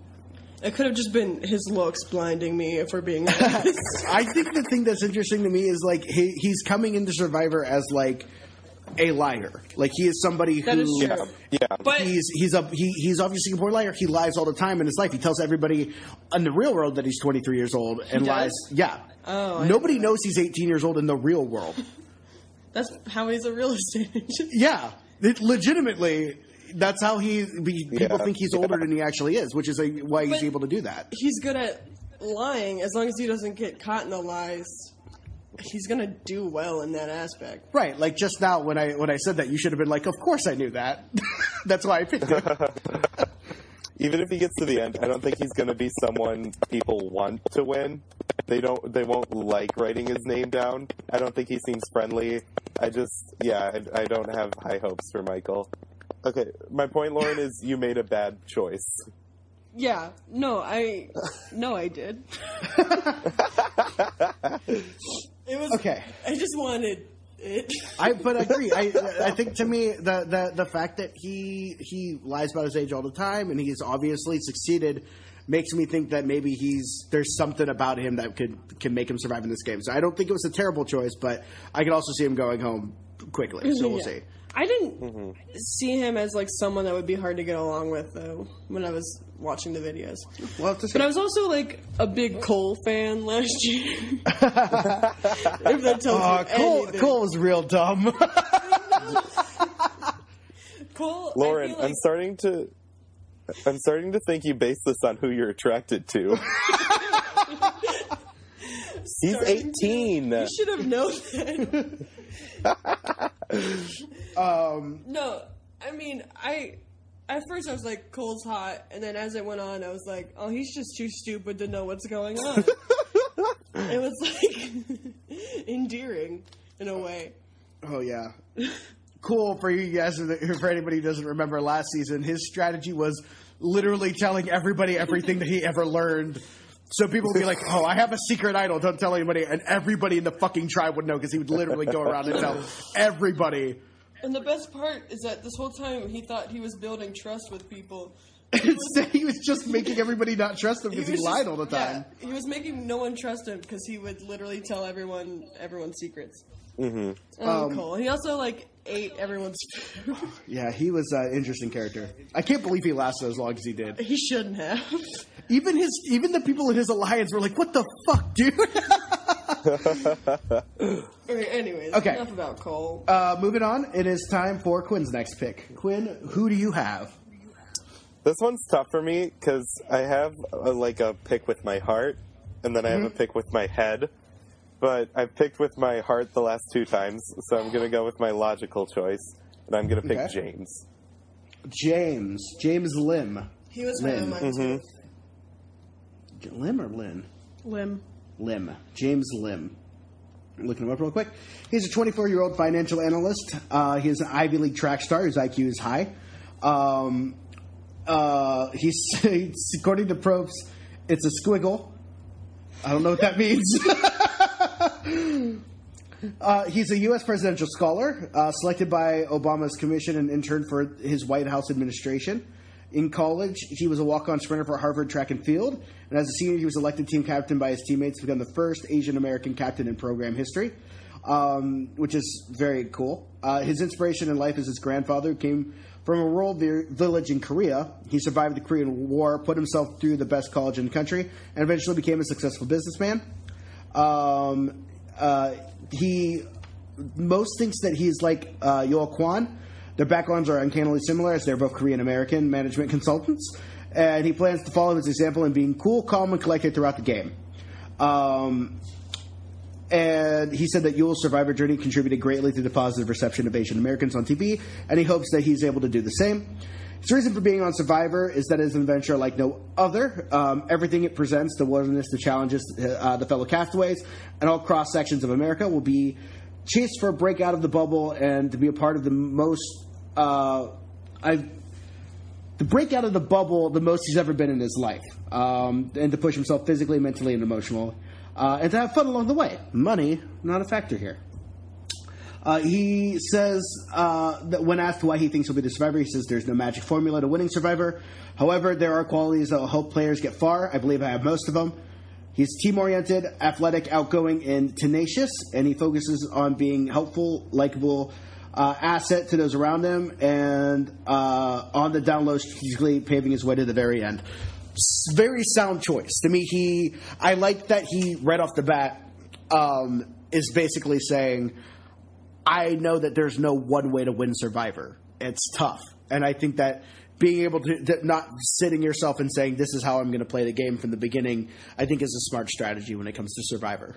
It could have just been his looks blinding me, if we're being honest. *laughs* I think the thing that's interesting to me is like he, he's coming into Survivor as like a liar. Like he is somebody that who is true. Yeah, But he's he's a he, he's obviously a poor liar. He lies all the time in his life. He tells everybody in the real world that he's 23 years old and does? lies. Yeah. Oh, I Nobody knows he's 18 years old in the real world. *laughs* that's how he's a real estate agent. *laughs* yeah. It, legitimately, that's how he. Be, people Yeah. think he's older than he actually is, which is a, why he's able to do that. He's good at lying as long as he doesn't get caught in the lies. He's gonna do well in that aspect. Right. Like just now when I when I said that, you should have been like, "Of course I knew that." *laughs* that's why I picked him. *laughs* even if he gets to the end, I don't think he's gonna be someone people want to win. They don't. They won't like writing his name down. I don't think he seems friendly. I just, yeah, I, I don't have high hopes for Michael. Okay, my point, Lauren, is you made a bad choice. Yeah, no, I no, I did. *laughs* it was Okay. I just wanted it. I but I agree. I I think to *laughs* me the, the the fact that he he lies about his age all the time and he's obviously succeeded makes me think that maybe he's there's something about him that could can make him survive in this game. So I don't think it was a terrible choice, but I could also see him going home quickly. So we'll Yeah. see. I didn't mm-hmm. see him as like someone that would be hard to get along with though when I was watching the videos. Well, to see. But I was also like a big Cole fan last year. *laughs* if that tells Aw, you Cole anything. Cole was real dumb. *laughs* Cole, Lauren, like- I'm starting to. I'm starting to think you base this on who you're attracted to. *laughs* He's starting to- 18. You should have known that. um, no, I mean, I at first I was like, Cole's hot, and then as it went on, I was like, oh, he's just too stupid to know what's going on. *laughs* it was like *laughs* endearing in a way. oh yeah. Cool for you guys. For anybody who doesn't remember last season, his strategy was literally telling everybody everything that he ever learned. So people would be like, "Oh, I have a secret idol. Don't tell anybody." And everybody in the fucking tribe would know because he would literally go around and tell *laughs* everybody. And the best part is that this whole time he thought he was building trust with people. *laughs* Instead, he was just making everybody not trust him because he, was lied just- all the time. Yeah, he was making no one trust him because he would literally tell everyone everyone's secrets. Mm-hmm. Oh, Um, Cole. He also like ate everyone's food. Yeah, he was an interesting character. I can't believe he lasted as long as he did. he shouldn't have. Even his, even the people in his alliance were like, "What the fuck, dude?" *laughs* okay, anyways, Okay. enough about Cole. uh, moving on, it is time for Quinn's next pick. Quinn, who do you have? This one's tough for me because I have a, like a pick with my heart, and then I have a pick with my head. But I've picked with my heart the last two times, so I'm gonna go with my logical choice, and I'm gonna pick Okay. James. James, James Lim, he was Lynn. one of mine too. Lim or Lynn? Lim. Lim, James Lim. Looking him up real quick. He's a 24 year old financial analyst. Uh, he's an Ivy League track star. His IQ is high. Um, uh, he's, *laughs* he's according to Probst, it's a squiggle. I don't know what that *laughs* means. *laughs* Uh, he's a U.S. presidential scholar, uh, selected by Obama's commission and interned for his White House administration. In college, he was a walk-on sprinter for Harvard Track and Field, and as a senior, he was elected team captain by his teammates to become the first Asian American captain in program history, um, which is very cool. Uh, his inspiration in life is his grandfather, who came from a rural vi- village in Korea. He survived the Korean War, put himself through the best college in the country, and eventually became a successful businessman. Um, uh, he most thinks that he's like uh, Yul Kwon. Their backgrounds are uncannily similar, as they're both Korean American management consultants. And he plans to follow his example in being cool, calm, and collected throughout the game. Um, and he said that Yul's survivor journey contributed greatly to the positive reception of Asian Americans on TV, and he hopes that he's able to do the same. His reason for being on Survivor is that it's an adventure like no other. Um, everything it presents, the wilderness, the challenges, uh, the fellow castaways, and all cross sections of America will be chased for a break out of the bubble and to be a part of the most. Uh, I've to break out of the bubble the most he's ever been in his life, um, and to push himself physically, mentally, and emotionally, uh, and to have fun along the way. Money not a factor here. Uh, he says uh, that when asked why he thinks he'll be the survivor, he says there's no magic formula to winning survivor. However, there are qualities that will help players get far. I believe I have most of them. He's team oriented, athletic, outgoing, and tenacious, and he focuses on being helpful, likable, uh, asset to those around him, and uh, on the down low, strategically paving his way to the very end. Very sound choice to me. He, I like that he right off the bat um, is basically saying, I know that there's no one way to win Survivor. It's tough, and I think that being able to not sitting yourself and saying this is how I'm going to play the game from the beginning, I think is a smart strategy when it comes to Survivor.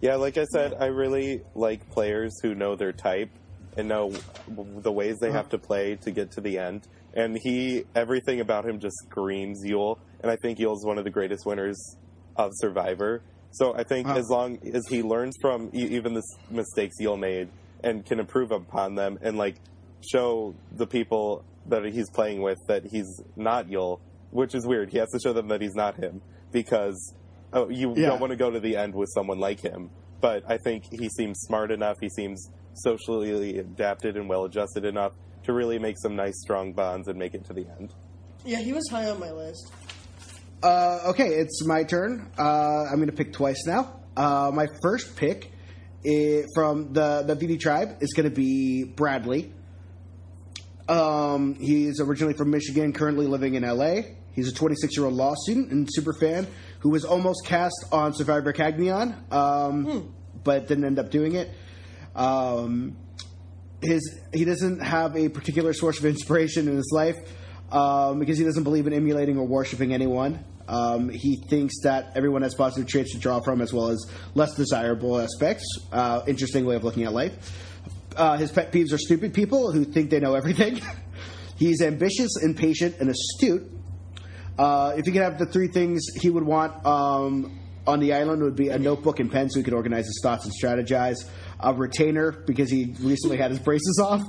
Yeah, like I said, I really like players who know their type and know the ways they have to play to get to the end. And he, everything about him just screams Yul. And I think Yul's one of the greatest winners of Survivor. So I think Wow. as long as he learns from even the mistakes Yul made and can improve upon them and like show the people that he's playing with that he's not Yul, which is weird. He has to show them that he's not him because oh, you Yeah. don't want to go to the end with someone like him. But I think he seems smart enough. He seems socially adapted and well adjusted enough to really make some nice, strong bonds and make it to the end. Yeah, he was high on my list. Uh, okay, it's my turn. Uh, I'm going to pick twice now. Uh, my first pick i from the the VD tribe is going to be Bradley. Um, he's originally from Michigan, currently living in LA. He's a 26 year old law student and super fan who was almost cast on Survivor Cagayan, um, but didn't end up doing it. Um, his he doesn't have a particular source of inspiration in his life um, because he doesn't believe in emulating or worshiping anyone. Um, he thinks that everyone has positive traits to draw from as well as less desirable aspects. Uh, interesting way of looking at life. Uh, his pet peeves are stupid people who think they know everything. *laughs* He's ambitious, impatient, and astute. Uh, if he could have the three things he would want um, on the island would be a notebook and pen so he could organize his thoughts and strategize. A retainer because he recently had his braces off.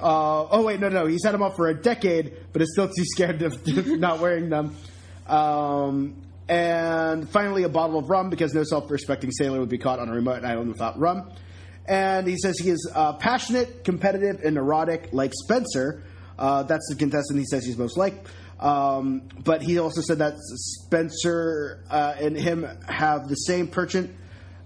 Uh, oh wait, no, no, he's had them off for a decade, but is still too scared of *laughs* not wearing them. Um, and finally, a bottle of rum because no self-respecting sailor would be caught on a remote island without rum. And he says he is uh, passionate, competitive, and neurotic, like Spencer. Uh, that's the contestant he says he's most like. Um, but he also said that Spencer uh, and him have the same penchant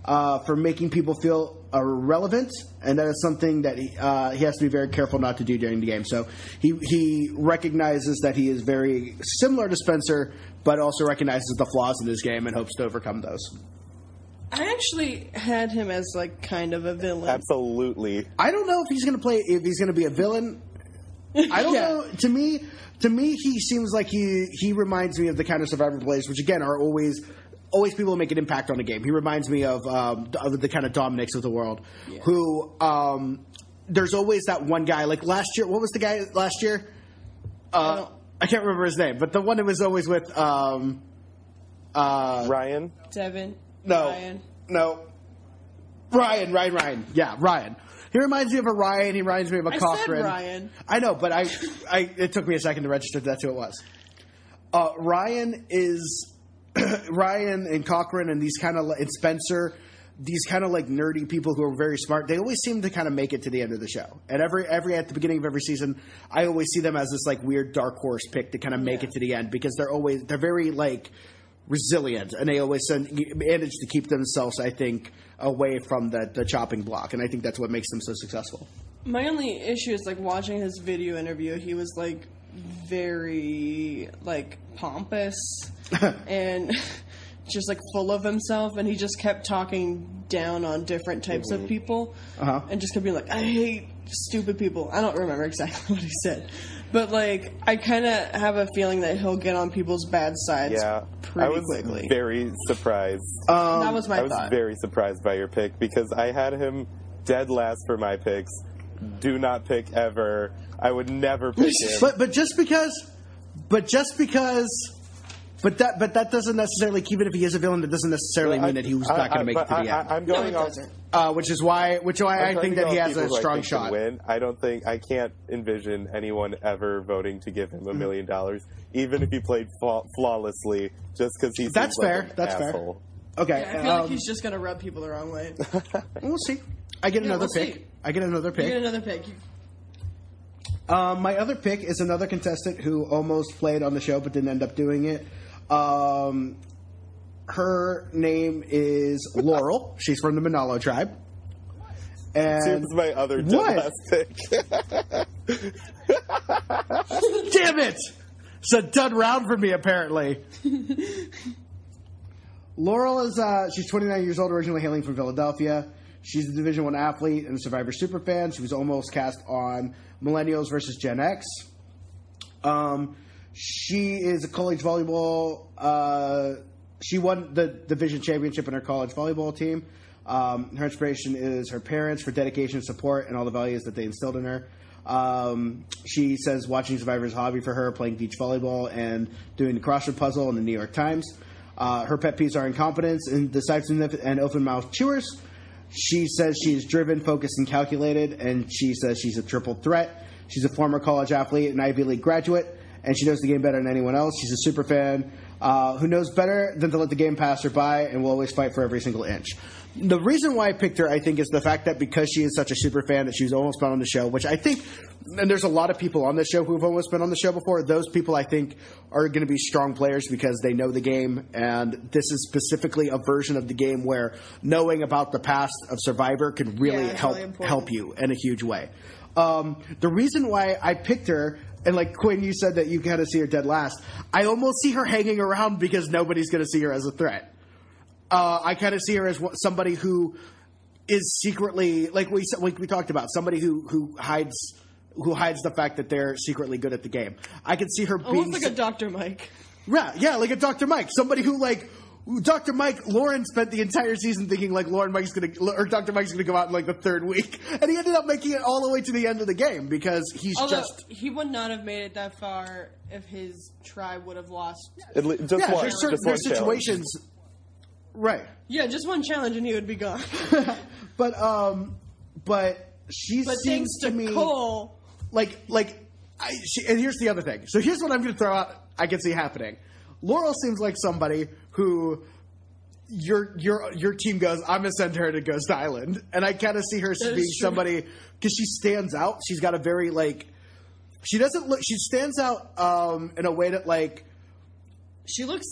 uh, for making people feel irrelevant, and that is something that he, uh, he has to be very careful not to do during the game. So he he recognizes that he is very similar to Spencer, but also recognizes the flaws in his game and hopes to overcome those. I actually had him as like kind of a villain. Absolutely. I don't know if he's going to play if he's going to be a villain. I don't *laughs* Yeah. know. To me, to me, he seems like he he reminds me of the kind of survivor players, which again are always always people who make an impact on a game. He reminds me of um, of the kind of Domenicks of the world, who um, there's always that one guy. Like last year, what was the guy last year? Uh, don't- I can't remember his name, but the one that was always with um, uh, Ryan? Devin. no, Ryan. no. Ryan, Ryan, Ryan. Yeah, Ryan. He reminds me of a Ryan. He reminds me of a I said Cochran. Ryan. I know, but I, I, it took me a second to register that that's who it was. Uh, Ryan is *clears throat* Ryan and Cochran and these kind of and Spencer, these kind of like nerdy people who are very smart. They always seem to kind of make it to the end of the show. And every every at the beginning of every season, I always see them as this like weird dark horse pick to kind of make Yeah. it to the end because they're always they're very like resilient and they always send, manage to keep themselves, I think, away from the the chopping block. And I think that's what makes them so successful. My only issue is like watching his video interview. He was like very like pompous *laughs* and just like full of himself, and he just kept talking down on different types of people, Uh-huh. and just kept being like, "I hate stupid people." I don't remember exactly *laughs* what he said, but like I kind of have a feeling that he'll get on people's bad sides Yeah. pretty I was quickly. very surprised. that was my I was thought. very surprised by your pick because I had him dead last for my picks. Do not pick ever. I would never pick him. But but just because, but just because, but that but that doesn't necessarily keep it. If he is a villain, that doesn't necessarily mean that he was not going to make it to the end. I, am no, going it off. doesn't. uh, which is why which is why I'm I think that he has a people who I strong think can shot. Win. I don't think I can't envision anyone ever voting to give him a million dollars, even if he played flaw- flawlessly, just because he's That's fair. That's fair. Okay, Yeah, I feel um, like he's just gonna rub people the wrong way. *laughs* we'll see. I get Yeah, another we'll pick. see. I get another You pick. get another pick. Um, my other pick is another contestant who almost played on the show but didn't end up doing it. Um, her name is Laurel. She's from the Malolo tribe. And Here's my other dead What? pick. *laughs* damn it, it's a dud round for me apparently. *laughs* Laurel is uh, she's 29 years old, originally hailing from Philadelphia. She's a Division One athlete and a Survivor superfan. She was almost cast on Millennials versus Gen X. Um, she is a college volleyball. Uh, she won the division championship in her college volleyball team. Um, her inspiration is her parents for dedication support and all the values that they instilled in her. Um, she says watching Survivor is a hobby for her, playing beach volleyball and doing the crossword puzzle in the New York Times. Uh, her pet peeves are incompetence, and indecisiveness, and open mouth chewers. She says she is driven, focused, and calculated, and she says she's a triple threat. She's a former college athlete, and Ivy League graduate, and she knows the game better than anyone else. She's a super fan uh, who knows better than to let the game pass her by and will always fight for every single inch. The reason why I picked her, I think, is the fact that because she is such a super fan that she's almost been on the show, which I think, and there's a lot of people on this show who've almost been on the show before. Those people, I think, are going to be strong players because they know the game, and this is specifically a version of the game where knowing about the past of Survivor can really Yeah, help really help you in a huge way. Um, the reason why I picked her, and like Quinn, you said that you kind of see her dead last. I almost see her hanging around because nobody's going to see her as a threat. Uh, I kind of see her as somebody who is secretly, like we like we talked about, somebody who who hides who hides the fact that they're secretly good at the game. I could see her being Almost like so- a Dr. Mike. yeah, yeah, like a Dr. Mike, somebody who like Dr. Mike. Lauren spent the entire season thinking like Lauren Mike's gonna or Dr. Mike's gonna go out in like the third week, *laughs* and he ended up making it all the way to the end of the game because he's Although just he would not have made it that far if his tribe would have lost. At le- just yeah. one, There's certain just one there's challenge. situations, right? Yeah, just one challenge and he would be gone. *laughs* But um, but she But seems thanks to me Cole, like like I, she, and here's the other thing. So here's what I'm going to throw out. I can see happening. Laurel seems like somebody who your your your team goes. I'm to send her to Ghost Island, and I kind of see her as being somebody because she stands out. She's got a very like. She doesn't look. She stands out um, in a way that like she looks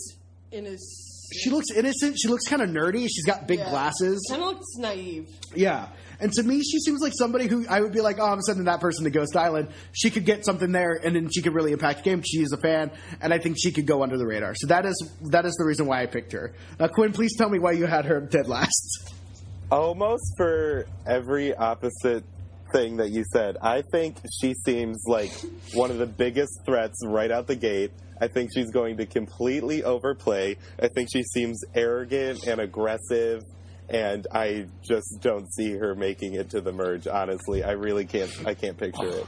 in his. she looks innocent. She looks kind of nerdy. She's got big glasses. Kind of looks naive. Yeah. And to me, she seems like somebody who I would be like, oh, I'm sending that person to Ghost Island. She could get something there, and then she could really impact the game. She is a fan, and I think she could go under the radar. So that is that is the reason why I picked her. Now, Quinn, please tell me why you had her dead last. *laughs* Almost for every opposite thing that you said. I think she seems like one of the biggest threats right out the gate. I think she's going to completely overplay. I think she seems arrogant and aggressive, and I just don't see her making it to the merge. Honestly, I really can't. I can't picture it.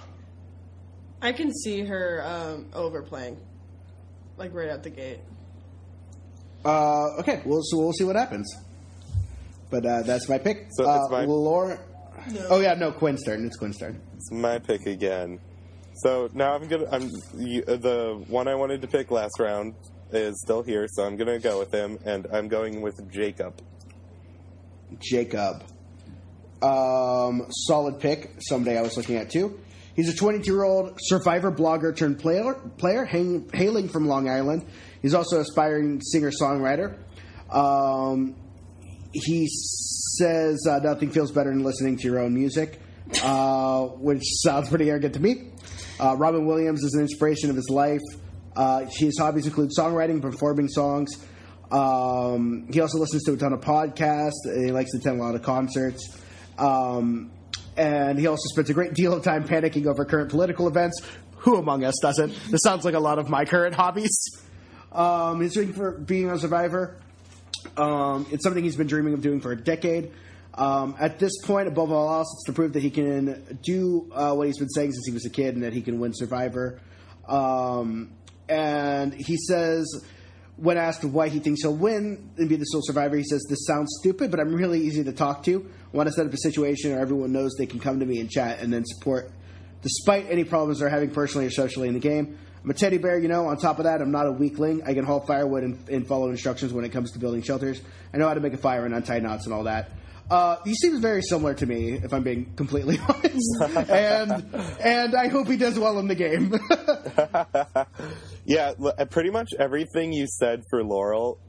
I can see her um, overplaying, like right out the gate. Uh, okay, well, so we'll see what happens. But uh, that's my pick. So uh, it's my- Laura. Oh yeah, no, Quinn's turn. It's Quinn's turn. It's my pick again. So now I'm gonna. I'm you, uh, the one I wanted to pick last round is still here, so I'm gonna go with him, and I'm going with Jacob. Jacob. Um, solid pick. Someday I was looking at too. He's a 22 year old survivor blogger turned player, player hang, hailing from Long Island. He's also an aspiring singer songwriter. Um, he says uh, nothing feels better than listening to your own music, uh, which sounds pretty arrogant to me. Uh, Robin Williams is an inspiration of his life. Uh, his hobbies include songwriting, performing songs. Um, he also listens to a ton of podcasts. He likes to attend a lot of concerts. Um, and he also spends a great deal of time panicking over current political events. Who among us doesn't? This sounds like a lot of my current hobbies. Um, he's doing for being a survivor. Um, it's something he's been dreaming of doing for a decade. Um, at this point, above all else, it's to prove that he can do uh, what he's been saying since he was a kid and that he can win Survivor. Um, and he says, when asked why he thinks he'll win and be the sole survivor, he says, This sounds stupid, but I'm really easy to talk to. I want to set up a situation where everyone knows they can come to me and chat and then support despite any problems they're having personally or socially in the game. I'm a teddy bear, you know. On top of that, I'm not a weakling. I can haul firewood and, and follow instructions when it comes to building shelters. I know how to make a fire and untie knots and all that. Uh, he seems very similar to me, if I'm being completely *laughs* honest. and and I hope he does well in the game. *laughs* Yeah, uh, pretty much everything you said for Laurel,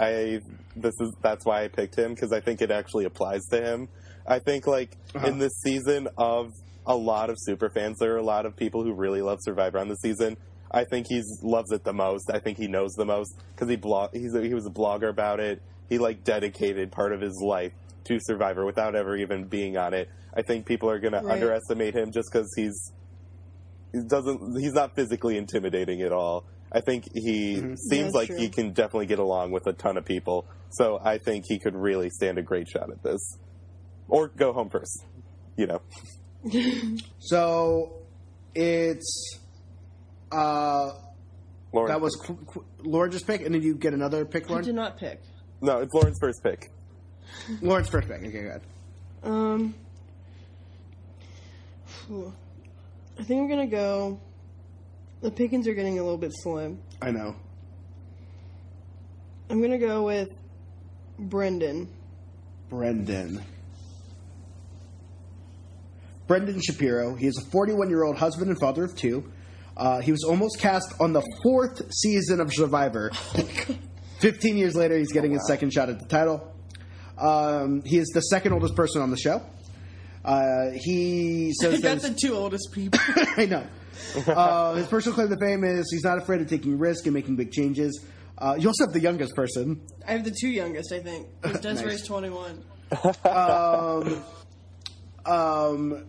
I this is that's why I picked him because I think it actually applies to him. I think like in this season of a lot of super fans, there are a lot of people who really love Survivor on the season. I think he loves it the most. I think he knows the most because he blog he's a, he was a blogger about it. He like dedicated part of his life to Survivor without ever even being on it. I think people are gonna underestimate him just because he's he doesn't he's not physically intimidating at all. I think he seems That's like true. he can definitely get along with a ton of people. So I think he could really stand a great shot at this. Or go home first. You know. *laughs* so it's uh, Lauren. that was Qu- Qu- Lauren's pick, and then you get another pick, I Lauren. did not pick. No, it's Lauren's first pick. Lauren's first pick. Okay, good. Um, phew. I think I'm gonna go The pickings are getting a little bit slim. I know. I'm gonna go with Brendan. Brendan. Brendan Shapiro. He is a 41 year old husband and father of two. Uh, he was almost cast on the fourth season of Survivor. *laughs* 15 years later, he's getting his second shot at the title. Um, he is the second oldest person on the show. Uh, he says got that the two oldest people. *laughs* I know. Uh, his personal claim to fame is he's not afraid of taking risk and making big changes. Uh, you also have the youngest person. I have the two youngest, I think. *laughs* think. 'cause Desiree's 21. Um,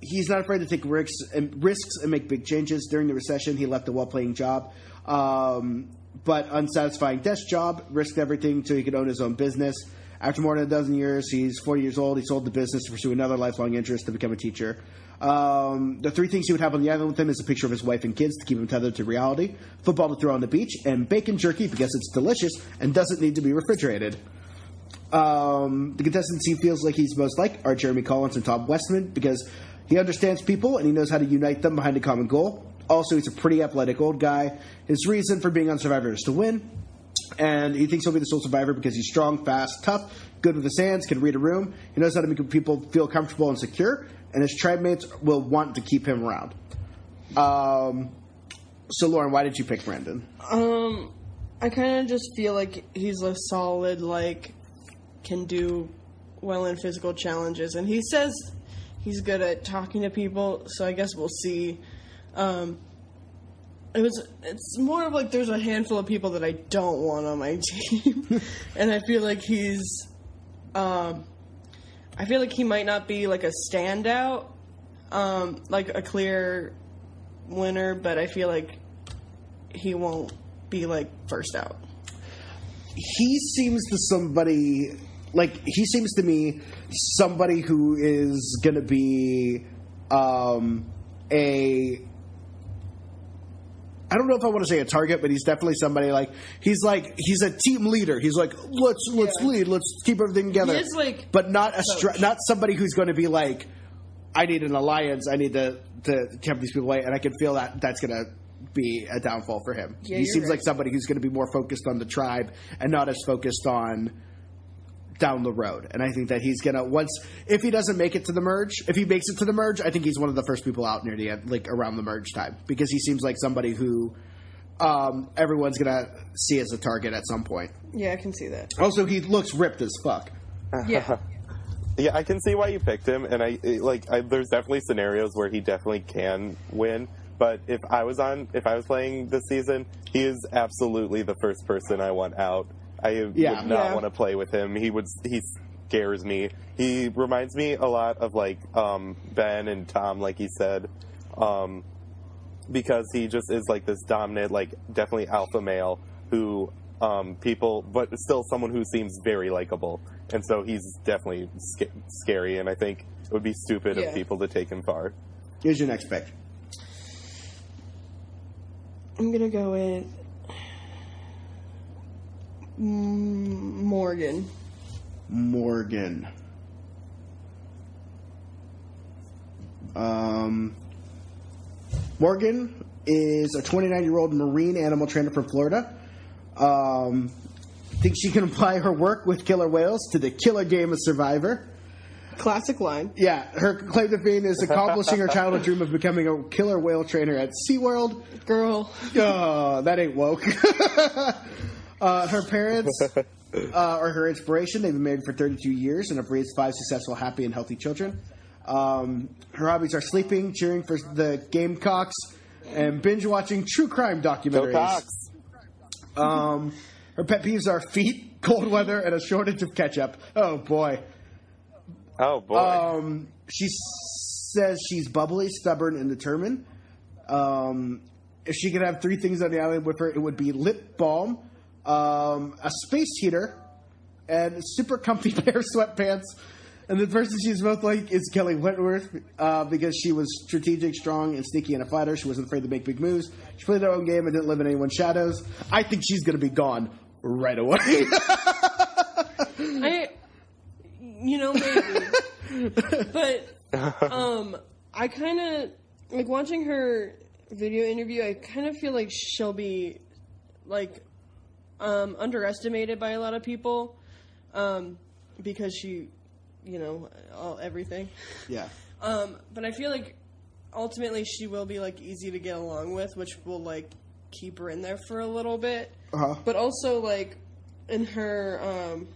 he's not afraid to take risks and risks and make big changes. During the recession, he left a well-paying job, um, but unsatisfying desk job. Risked everything so he could own his own business. After more than a dozen years, he's 40 years old. He sold the business to pursue another lifelong interest to become a teacher. Um, the three things he would have on the island with him is a picture of his wife and kids to keep him tethered to reality, football to throw on the beach, and bacon jerky because it's delicious and doesn't need to be refrigerated. Um, the contestants he feels like he's most like are Jeremy Collins and Tom Westman because he understands people and he knows how to unite them behind a common goal. Also, he's a pretty athletic old guy. His reason for being on Survivor is to win, and he thinks he'll be the sole survivor because he's strong, fast, tough, good with his hands, can read a room. He knows how to make people feel comfortable and secure, and his tribe mates will want to keep him around. Um, so, Lauren, why did you pick Brandon? Um, I kind of just feel like he's a solid, like, can do well in physical challenges. And he says he's good at talking to people, so I guess we'll see. Um, it was, it's more of like there's a handful of people that I don't want on my *laughs* team. and I feel like he's, um, I feel like he might not be like a standout, um, like a clear winner, but I feel like he won't be like first out. he seems to somebody like he seems to me somebody who is to be um, a I don't know if I want to say a target, but he's definitely somebody like he's like he's a team leader. He's like let's let's Yeah. lead, let's keep everything together. He is, like, but not a stra- not somebody who's going to be like I need an alliance. I need to to keep these people away, and I can feel that that's going to be a downfall for him. Yeah, he seems right. like somebody who's going to be more focused on the tribe and not as focused on down the road. And I think that he's gonna once if he doesn't make it to the merge, if he makes it to the merge, I think he's one of the first people out near the end, like around the merge time, because he seems like somebody who um, everyone's gonna see as a target at some point. Yeah, I can see that. Also, he looks ripped as fuck. Yeah. *laughs* Yeah, I can see why you picked him, and I it- like. I, there's definitely scenarios where he definitely can win. But if I was on, if I was playing this season, he is absolutely the first person I want out. I Yeah. would not Yeah. want to play with him. He would. He scares me. He reminds me a lot of like um, Ben and Tom, like he said, um, because he just is like this dominant, like definitely alpha male who um, people, but still someone who seems very likable. And so he's definitely sca- scary, and I think it would be stupid Yeah. of people to take him far. Here's your next pick. I'm gonna go with Morgan. Morgan. Um, Morgan is a 29 year old marine animal trainer from Florida. Um, thinks she can apply her work with killer whales to the killer game of Survivor. Classic line. Yeah, her claim to fame is accomplishing her childhood dream of becoming a killer whale trainer at SeaWorld. Girl. *laughs* Oh, that ain't woke. *laughs* uh, her parents *laughs* uh, are her inspiration. They've been married for 32 years and have raised five successful, happy, and healthy children. Um, her hobbies are sleeping, cheering for the Gamecocks, and binge watching true crime documentaries. Um, her pet peeves are feet, *laughs* cold weather, and a shortage of ketchup. Oh boy. Oh boy! Um, she says she's bubbly, stubborn, and determined. Um, if she could have three things on the island with her, it would be lip balm, um, a space heater, and super comfy *laughs* pair of sweatpants. And the person she's most like is Kelly Wentworth uh, because she was strategic, strong, and sneaky in a fighter. She wasn't afraid to make big moves. She played her own game and didn't live in anyone's shadows. I think she's going to be gone right away. *laughs* *laughs* I, you know, maybe. but, um, I kind of, like, watching her video interview, I kind of feel like she'll be like um, underestimated by a lot of people um, because she, you know, all everything. Yeah. *laughs* Um, but I feel like ultimately she will be like easy to get along with, which will like keep her in there for a little bit. Uh-huh. But also like in her um,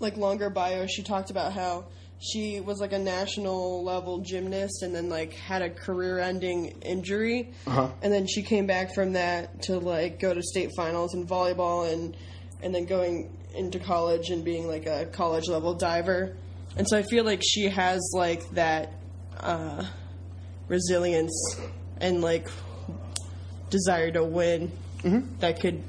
like longer bio, she talked about how she was like a national level gymnast and then like had a career ending injury. Uh-huh. and then she came back from that to like go to state finals in volleyball and and then going into college and being like a college level diver. And so i feel like she has like that uh, resilience and like desire to win that could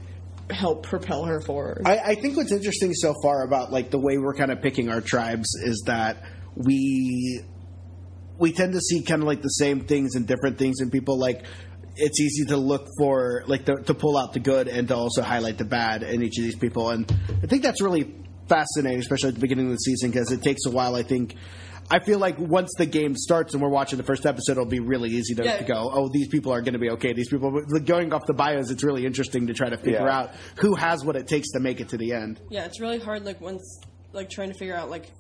help propel her forward I, I think what's interesting so far about like the way we're kind of picking our tribes is that we we tend to see kind of like the same things and different things in people. Like it's easy to look for like the, to pull out the good and to also highlight the bad in each of these people, and I think that's really fascinating, especially at the beginning of the season because it takes a while. I think. I feel like once the game starts and we're watching the first episode, it'll be really easy to, Yeah. to go. Oh, these people are going to be okay. These people, going off the bios, it's really interesting to try to figure Yeah. out who has what it takes to make it to the end. Yeah, it's really hard. Like once, like trying to figure out like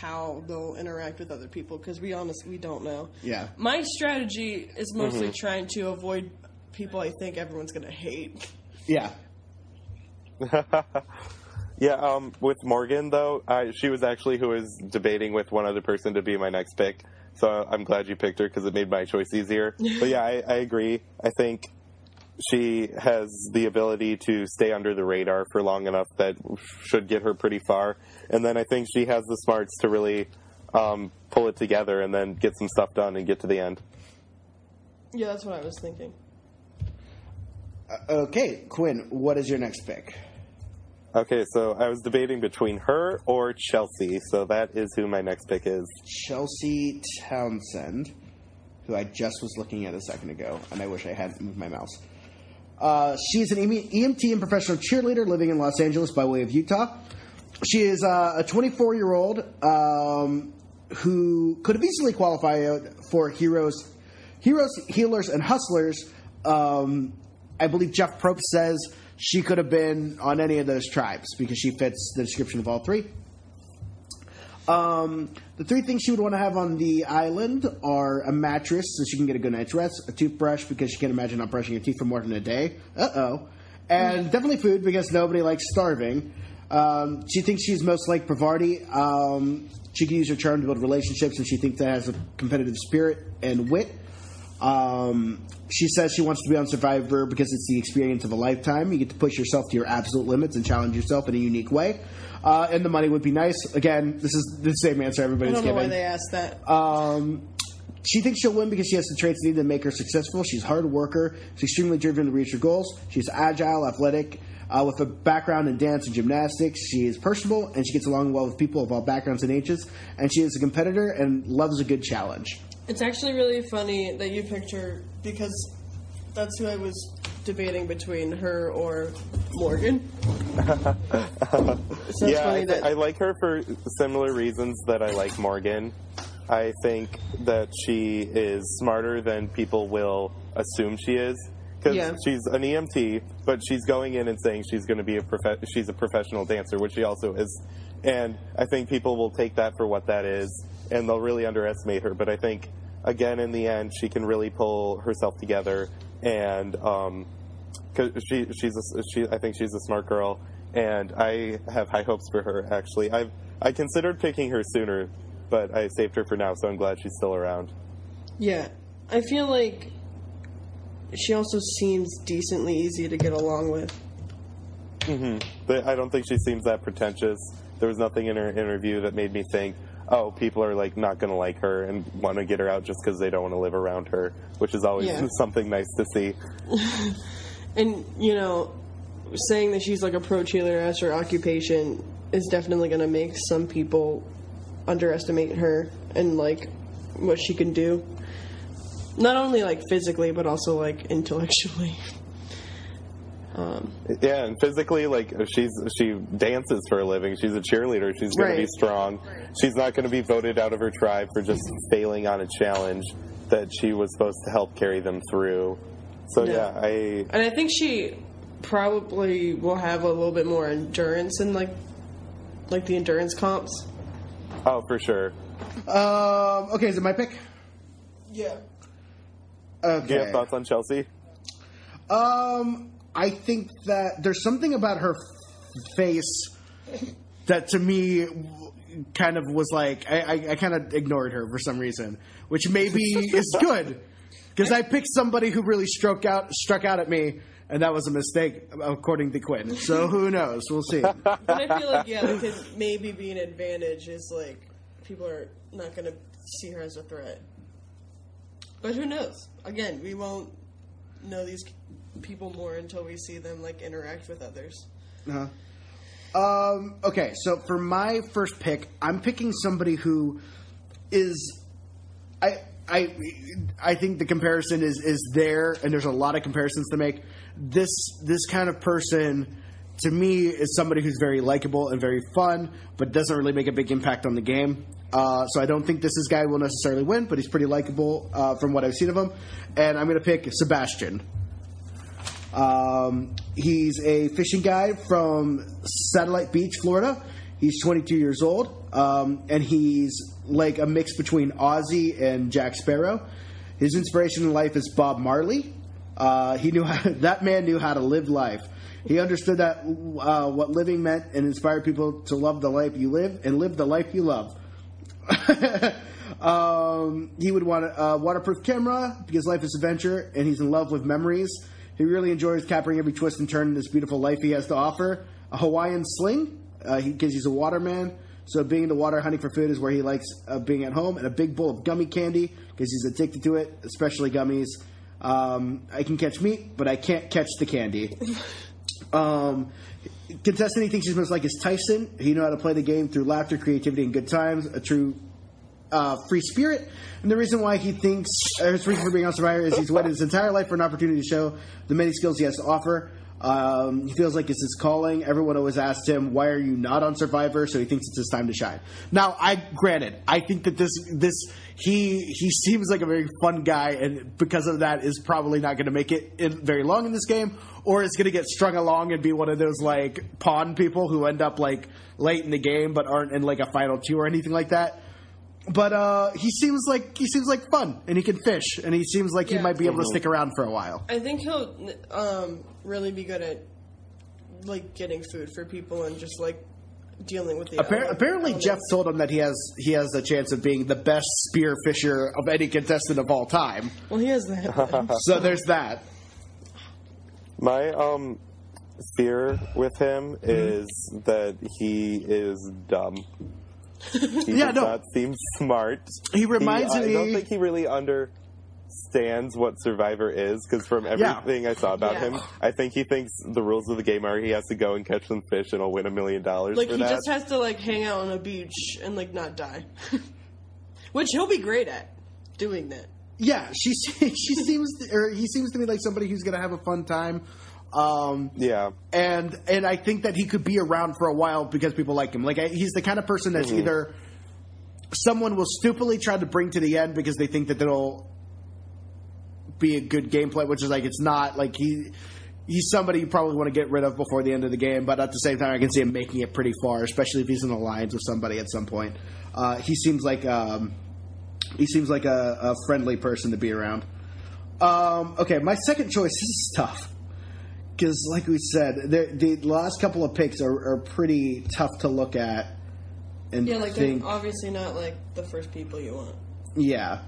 how they'll interact with other people because we honestly we don't know. Yeah. My strategy is mostly mm-hmm. trying to avoid people I think everyone's gonna hate. Yeah. *laughs* Yeah, um, with Morgan though, I, she was actually who was debating with one other person to be my next pick. So I'm glad you picked her because it made my choice easier. *laughs* but yeah, I, I agree. I think she has the ability to stay under the radar for long enough that should get her pretty far. And then I think she has the smarts to really um, pull it together and then get some stuff done and get to the end. Yeah, that's what I was thinking. Okay, Quinn, what is your next pick? Okay, so I was debating between her or Chelsea. So that is who my next pick is. Chelsea Townsend, who I just was looking at a second ago, and I wish I hadn't moved my mouse. Uh, she's an EMT and professional cheerleader living in Los Angeles by way of Utah. She is uh, a 24 year old um, who could have easily qualified for heroes, heroes, healers, and hustlers. Um, I believe Jeff Probst says she could have been on any of those tribes because she fits the description of all three. Um, the three things she would want to have on the island are a mattress so she can get a good night's rest, a toothbrush because she can't imagine not brushing her teeth for more than a day. Uh oh. And definitely food because nobody likes starving. Um, she thinks she's most like Parvati. Um, she can use her charm to build relationships, and she thinks that has a competitive spirit and wit. Um, she says she wants to be on Survivor because it's the experience of a lifetime. You get to push yourself to your absolute limits and challenge yourself in a unique way. Uh, and the money would be nice. Again, this is the same answer everybody's giving. I don't know giving. why they asked that. Um, she thinks she'll win because she has the traits needed to make her successful. She's a hard worker. She's extremely driven to reach her goals. She's agile, athletic, uh, with a background in dance and gymnastics. She is personable and she gets along well with people of all backgrounds and ages. And she is a competitor and loves a good challenge. It's actually really funny that you picked her because that's who I was debating between her or Morgan. *laughs* so yeah, I, that I like her for similar reasons that I like Morgan. I think that she is smarter than people will assume she is because Yeah. she's an EMT, but she's going in and saying she's going to be a prof- she's a professional dancer, which she also is. And I think people will take that for what that is, and they'll really underestimate her. But I think again, in the end, she can really pull herself together, and um, cause she she's a, she I think she's a smart girl, and I have high hopes for her. Actually, I I considered picking her sooner, but I saved her for now, so I'm glad she's still around. yeah, I feel like she also seems decently easy to get along with. But I don't think she seems that pretentious. There was nothing in her interview that made me think, oh, people are like not going to like her and want to get her out just because they don't want to live around her, which is always Yeah. *laughs* something nice to see. *laughs* And you know, saying that she's like a pro cheerleader as her occupation is definitely going to make some people underestimate her and like what she can do. Not only like physically, but also like intellectually. *laughs* Um, Yeah, and physically, like she's she dances for a living. She's a cheerleader. She's going to be strong. She's not going to be voted out of her tribe for just failing on a challenge. that she was supposed to help carry them through. So Yeah. yeah, I And I think she probably will have a little bit more endurance in like like the endurance comps. oh for sure. Um, okay, is it my pick? Yeah. Okay. Do you have thoughts on Chelsea? Um, I think that there's something about her f- face that to me kind of was like I, I, I kind of ignored her for some reason, which maybe *laughs* is good because I picked somebody who really struck out struck out at me, and that was a mistake according to Quinn. So who knows? We'll see. But I feel like yeah, that could maybe be an advantage. Is like people are not going to see her as a threat. But who knows? Again, we won't know these people more until we see them like interact with others. Uh-huh. Um, okay, so for my first pick, I'm picking somebody who is I I I think the comparison is is there, and there's a lot of comparisons to make. This this kind of person to me is somebody who's very likable and very fun, but doesn't really make a big impact on the game. Uh, so I don't think this is guy will necessarily win, but he's pretty likable uh, from what I've seen of him. And I'm going to pick Sebastian. Um, he's a fishing guide from Satellite Beach, Florida. He's 22 years old, um, and he's like a mix between Ozzy and Jack Sparrow. His inspiration in life is Bob Marley. Uh, he knew *laughs* how, that man knew how to live life. He understood that uh, what living meant and inspired people to love the life you live and live the life you love. *laughs* um, he would want a, a waterproof camera because life is adventure, and he's in love with memories. He really enjoys capturing every twist and turn in this beautiful life he has to offer. A Hawaiian sling because uh, he, he's a waterman. So being in the water hunting for food is where he likes uh, being at home, and a big bowl of gummy candy because he's addicted to it, especially gummies. Um, I can catch meat, but I can't catch the candy. *laughs* Um, contestant he thinks he's most like is Tyson. He know how to play the game through laughter, creativity, and good times. A true uh, free spirit. And the reason why he thinks, or his reason for being on Survivor is he's waited his entire life for an opportunity to show the many skills he has to offer. Um, he feels like it's his calling. Everyone always asks him, "Why are you not on Survivor?" So he thinks it's his time to shine. Now, I granted, I think that this this he he seems like a very fun guy, and because of that, is probably not going to make it in, very long in this game, or is going to get strung along and be one of those like pawn people who end up like late in the game but aren't in like a final two or anything like that but uh, he seems like he seems like fun, and he can fish, and he seems like he Yeah. might be able to stick around for a while. I think he'll um, really be good at like getting food for people and just like dealing with the. Appar- ele- apparently, elements. Jeff told him that he has he has a chance of being the best spear fisher of any contestant of all time. Well, he has that. *laughs* So there's that. My um fear with him Mm-hmm. is that he is dumb. *laughs* He Yeah, does no. not seem smart. He reminds I me- I don't think he really understands what Survivor is because from everything I saw about Yeah. him, I think he thinks the rules of the game are he has to go and catch some fish and he'll win a million dollars like for he that. just has to like hang out on a beach and like not die, *laughs* which he'll be great at doing that. Yeah, she *laughs* she seems or he seems to me like somebody who's going to have a fun time. Um, yeah. and and I think that he could be around for a while because people like him. Like I, he's the kind of person that's either someone will stupidly try to bring to the end because they think that it'll be a good gameplay, which is like it's not. Like he he's somebody you probably want to get rid of before the end of the game, but at the same time, I can see him making it pretty far, especially if he's in alliance with somebody at some point. Uh, he seems like um, he seems like a, a friendly person to be around. Um, okay, my second choice this *laughs* is tough because, like we said, the, the last couple of picks are, are pretty tough to look at and Yeah, like think. they're obviously not like the first people you want. Yeah.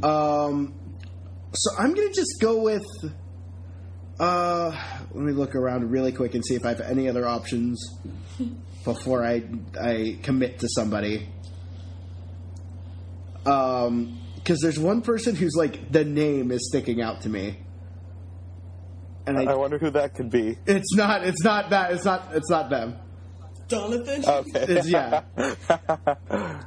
Um, so I'm gonna just go with. Uh, let me look around really quick and see if I have any other options *laughs* before I I commit to somebody. Um, because there's one person who's like the name is sticking out to me, and I, I wonder who that could be. it's not it's not that it's not it's not them. Jonathan. Okay. It's yeah. *laughs*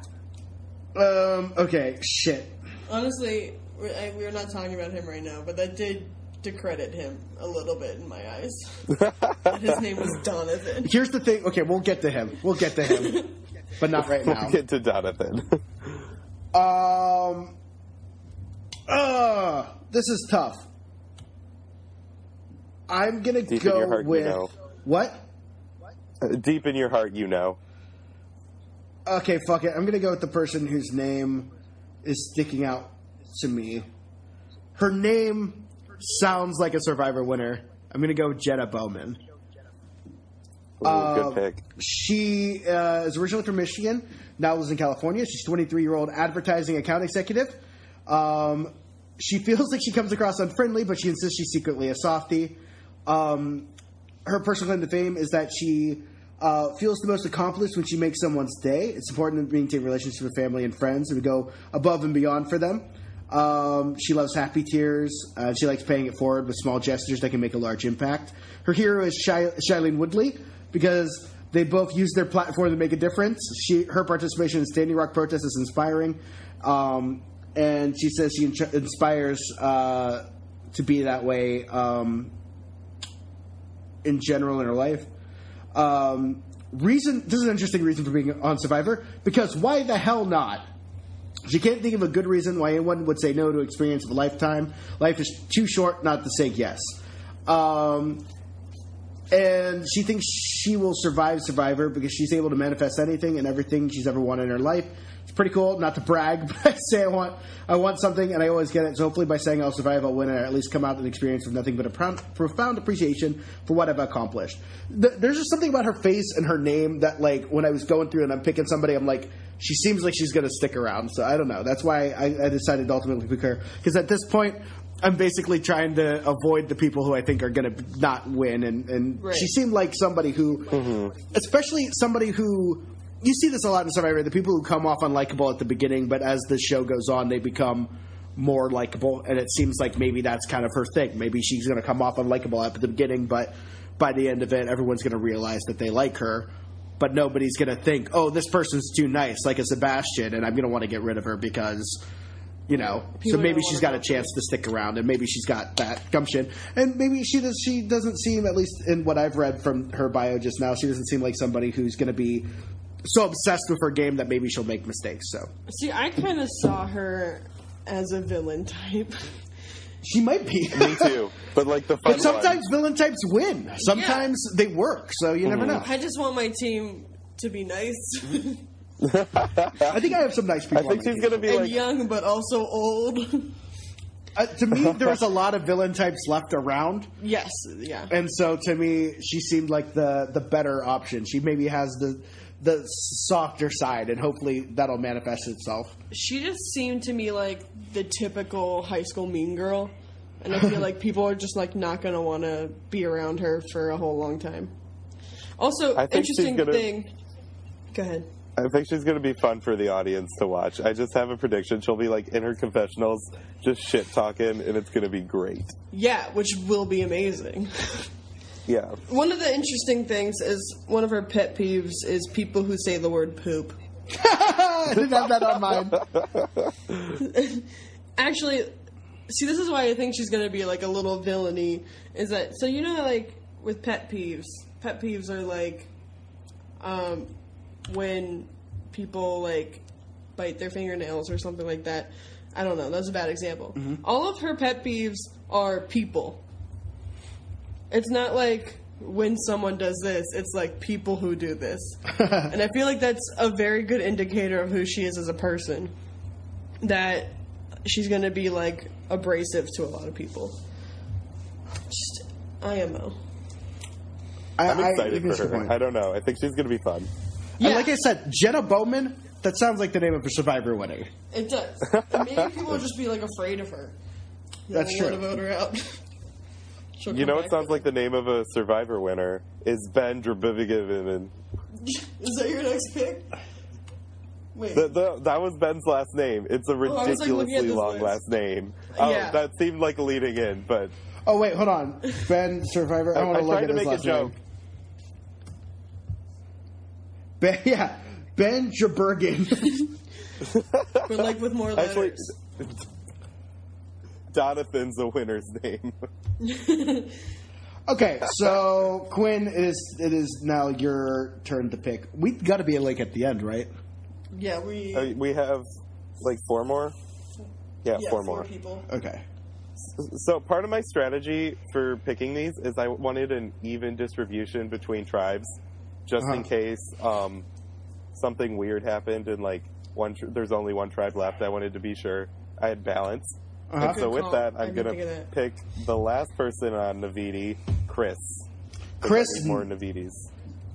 um. Okay. Shit. Honestly, we're, I, we're not talking about him right now, but that did decredit him a little bit in my eyes. His name was Jonathan. Here's the thing. Okay, we'll get to him. We'll get to him, but not right now. We'll get to Jonathan. Um, Uh, this is tough. I'm gonna Deep go your heart, you with know. what? Uh, Deep in your heart, you know. Okay, fuck it. I'm gonna go with the person whose name is sticking out to me. Her name sounds like a Survivor winner. I'm gonna go with Jenna Bowman. Ooh, Uh, good pick. She uh, is originally from Michigan, now lives in California. She's a 23 year old advertising account executive. Um, she *laughs* feels like she comes across unfriendly, but she insists she's secretly a softie. Um, her personal claim to fame is that she uh, feels the most accomplished when she makes someone's day. It's important to maintain relationships with family and friends and to go above and beyond for them. Um, she loves happy tears. Uh, she likes paying it forward with small gestures that can make a large impact. Her hero is Shy- Shailene Woodley because they both use their platform to make a difference. She, her participation in Standing Rock protests is inspiring, um, and she says she in- inspires uh, to be that way um, in general in her life. Um, reason this is an interesting reason for being on Survivor because why the hell not? She can't think of a good reason why anyone would say no to experience of a lifetime. Life is too short not to say yes. Um, and she thinks she will survive Survivor because she's able to manifest anything and everything she's ever wanted in her life. It's pretty cool. Not to brag, *laughs* but I say I want I want something and I always get it. So hopefully, by saying I'll survive, I'll win and at least come out with an experience with nothing but a profound, profound appreciation for what I've accomplished. Th- There's just something about her face and her name that, like, when I was going through and I'm picking somebody, I'm like, she seems like she's going to stick around. So I don't know. That's why I, I decided to ultimately pick her because at this point. I'm basically trying to avoid the people who I think are going to not win, and, and Right. she seemed like somebody who, mm-hmm. especially somebody who, you see this a lot in Survivor. The people who come off unlikable at the beginning, but as the show goes on, they become more likable, and it seems like maybe that's kind of her thing. Maybe she's going to come off unlikable at the beginning, but by the end of it, everyone's going to realize that they like her. But nobody's going to think, "Oh, this person's too nice," like a Sebastian, and I'm going to want to get rid of her because you know. People so maybe she's got a chance to stick around, and maybe she's got that gumption, and maybe she does. She doesn't seem, at least in what I've read from her bio just now, she doesn't seem like somebody who's going to be so obsessed with her game that maybe she'll make mistakes. So See, I kind of saw her as a villain type. she might be. Me too. But like the fun But sometimes villain types win. Sometimes they work, so you never know. I just want my team to be nice I think I have some nice *laughs* people. I think on she's gonna be and like young, but also old. Uh, to me, *laughs* there's a lot of villain types left around. yes, yeah. and so to me, she seemed like the the better option. She maybe has the the softer side, and hopefully that'll manifest itself. She just seemed to me like the typical high school mean girl, and I feel *laughs* like people are just like not gonna want to be around her for a whole long time. Also, I think she's interesting gonna- thing. Go ahead. I think she's gonna be fun for the audience to watch. I just have a prediction. She'll be like in her confessionals, just shit talking, and it's gonna be great. Yeah, which will be amazing. *laughs* Yeah. One of the interesting things is one of her pet peeves is people who say the word poop. *laughs* I didn't have that on mine. *laughs* Actually, see, this is why I think she's gonna be like a little villainy. Is that so? You know, like with pet peeves, pet peeves are like, um, when people like bite their fingernails or something like that. I don't know. That's a bad example. All of her pet peeves are people. It's not like when someone does this, it's like people who do this. *laughs* and I feel like that's a very good indicator of who she is as a person. That she's going to be like abrasive to a lot of people. Just IMO. I, I'm excited think that's for her. I don't know. I think she's gonna be fun. And like I said, Jenna Bowman. That sounds like the name of a Survivor winner. It does. *laughs* Maybe people will just be like afraid of her. That's true. wanna vote her out. She'll You know what sounds like the name of a Survivor winner is Ben Drabivigan. *laughs* Is that your next pick? Wait. The, the, that was Ben's last name. It's a Oh, like, ridiculously looking at this long list. last name. Oh, Yeah. that seemed like leading in, but Oh wait, hold on. *laughs* Ben Survivor. I, I, want I to look at to his make a last joke. name. Ben, *laughs* yeah, Ben Jabergen. but like with more Actually, letters. Donathan's a winner's name. *laughs* okay, so Quinn, it is it is now your turn to pick. We've got to be like at the end, right? yeah, we. Uh, we have like four more. Yeah, Yeah, four four more. people. Okay. So part of my strategy for picking these is I wanted an even distribution between tribes, just in Uh-huh. case um, something weird happened and like one tr- there's only one tribe left. I wanted to be sure I had balance. Uh-huh. And so with call. that, I I'm gonna that. pick the last person on Naviti, Chris. 'Cause Chris- I need more Navitis.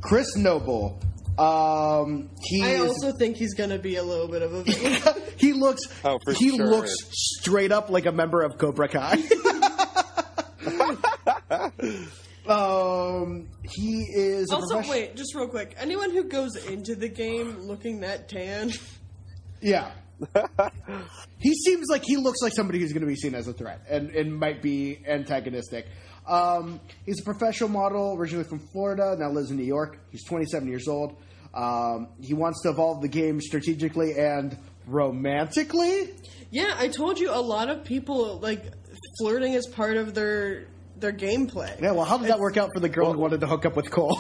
Chris Noble. Um, he I is, also think he's gonna be a little bit of a *laughs* he looks Oh, for he sure. looks straight up like a member of Cobra Kai. *laughs* *laughs* um, he is also, profession- wait, just real quick. Anyone who goes into the game looking that tan, Yeah. He seems like he looks like somebody who's going to be seen as a threat and, and might be antagonistic. Um, he's a professional model, originally from Florida, now lives in New York. He's 27 years old. Um, he wants to evolve the game strategically and romantically. yeah, I told you a lot of people like flirting is part of their their gameplay. Yeah, well, how did that work out for the girl who wanted to hook up with Cole?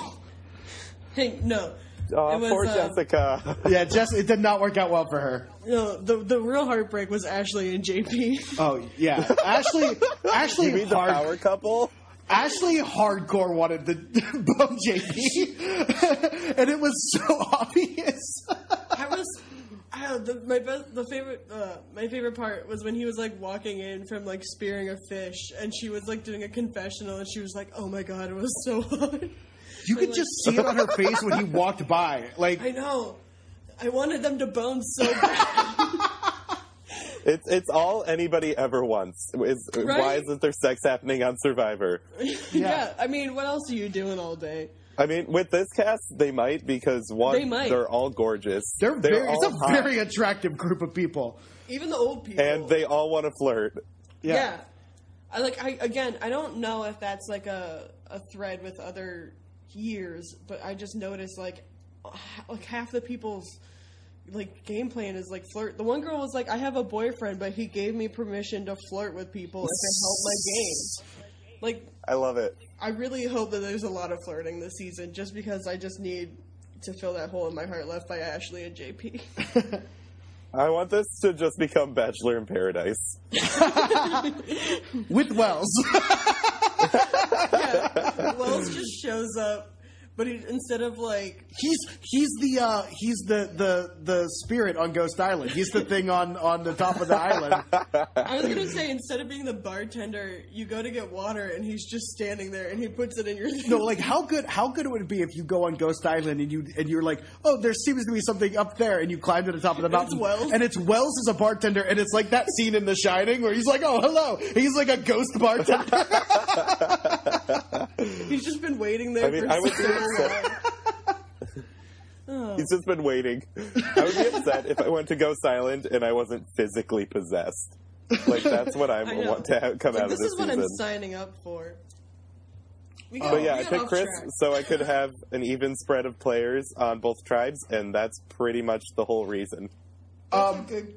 Hey, no. Oh, It was, poor uh, Jessica. *laughs* yeah, Jess, it did not work out well for her. No, the the real heartbreak was Ashley and JP. *laughs* Oh yeah, Ashley. Ashley you mean the hard, power couple? Ashley hardcore wanted the *laughs* bone JP, and it was so obvious. I was. I the, my best, the favorite, uh, my favorite part was when he was like walking in from like spearing a fish, and she was like doing a confessional, and she was like, "Oh my god, it was so hard." You could like- just see it on her face when he *laughs* walked by. Like, I know. I wanted them to bone so bad. *laughs* It's it's all anybody ever wants. Is why isn't there sex happening on Survivor? *laughs* yeah. I mean, what else are you doing all day? I mean, with this cast, they might because one, They might. are all gorgeous. they're, very, it's a hot, very attractive group of people. Even the old people. and they all want to flirt. yeah. I like. I again. I don't know if that's like a a thread with other years, but I just noticed like like half the people's like game plan is like flirt. The one girl was like, "I have a boyfriend, but he gave me permission to flirt with people if it helped my game." Like, I love it. I really hope that there's a lot of flirting this season, just because I just need to fill that hole in my heart left by Ashley and JP. *laughs* I want this to just become Bachelor in Paradise. *laughs* With Wells. *laughs* yeah, Wells just shows up, but he, instead of like he's he's the uh, he's the, the the spirit on Ghost Island. He's the thing on, on the top of the island. I was gonna say, instead of being the bartender, you go to get water, and he's just standing there, and he puts it in your. No, like how good how good would it be if you go on Ghost Island and you and you're like, oh, there seems to be something up there, and you climb to the top of the And it's mountain, Wells. and it's Wells as a bartender, and it's like that scene in The Shining where he's like, oh, hello, he's like a ghost bartender. *laughs* *laughs* He's just been waiting there I mean, for I would so be long. *laughs* Oh. He's just been waiting. I would be upset if I went to Ghost Island and I wasn't physically possessed. Like that's what *laughs* I, I want to have come Like, out this of this This is what season. I'm signing up for. We got- But yeah, I picked Chris track. so I could have an even spread of players on both tribes, and that's pretty much the whole reason. That's Um, a good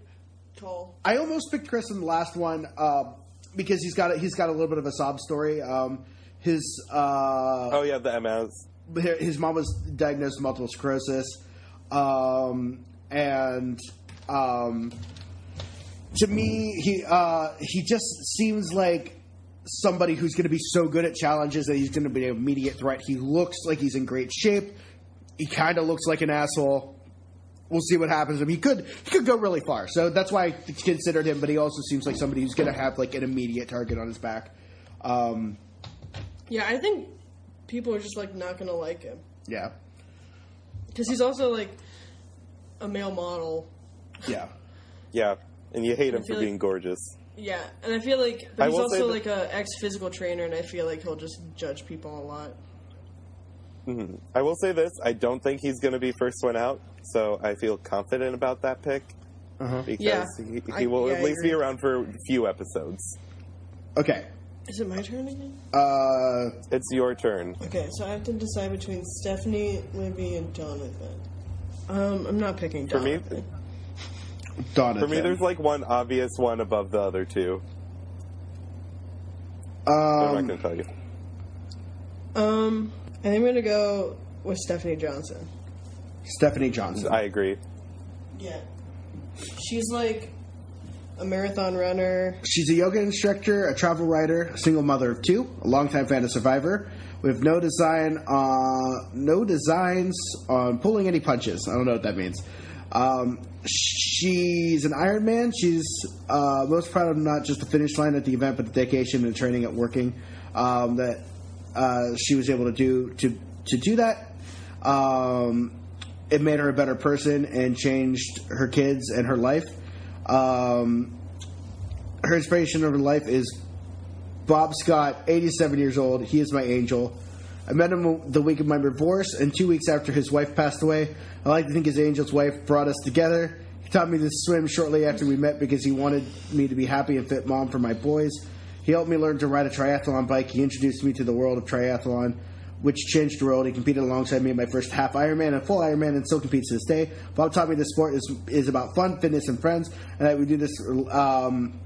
call. I almost picked Chris in the last one um, because he's got a, he's got a little bit of a sob story. Um, his uh, Oh yeah, the MS. his mom was diagnosed with multiple sclerosis, um, and um, to me, he uh, he just seems like somebody who's going to be so good at challenges that he's going to be an immediate threat. He looks like he's in great shape. He kind of looks like an asshole. We'll see what happens. to him. He could he could go really far, so that's why I considered him. But he also seems like somebody who's going to have like an immediate target on his back. Um, Yeah, I think people are just like not gonna like him yeah, because he's also like a male model. yeah. *laughs* Yeah, and you hate him feel for like- being gorgeous. Yeah, and I feel like I he's will say also that- like a ex physical trainer, and I feel like he'll just judge people a lot. Mm-hmm. I will say this: I don't think he's going to be first one out, so I feel confident about that pick uh-huh. because Yeah, he, I- he will yeah, at I least be agree. around for a few episodes. Okay. Is it my turn again? Uh, It's your turn. Okay, so I have to decide between Stephanie, Libby, and Jonathan. Um, I'm not picking For me, Jonathan. Donovan. for me, there's like one obvious one above the other two. I'm not um, going to tell you. Um, I think I'm gonna go with Stephanie Johnson. Stephanie Johnson. I agree. Yeah, she's like a marathon runner. She's a yoga instructor, a travel writer, a single mother of two, a longtime fan of Survivor, with no design, uh, no designs on pulling any punches. I don't know what that means. Um, she's an Iron Man. She's uh, most proud of not just the finish line at the event, but the dedication and training at working um, that uh, she was able to do to to do that. Um, it made her a better person and changed her kids and her life. Um, her inspiration of her life is Bob Scott, 87 years old. He is my angel. I met him the week of my divorce, and two weeks after his wife passed away. I like to think his angel's wife brought us together. He taught me to swim shortly after we met because he wanted me to be happy and fit mom for my boys. He helped me learn to ride a triathlon bike. He introduced me to the world of triathlon, which changed the world. He competed alongside me in my first half Ironman and full Ironman, and still competes to this day. Bob taught me the sport is is about fun, fitness, and friends, and that we do this um,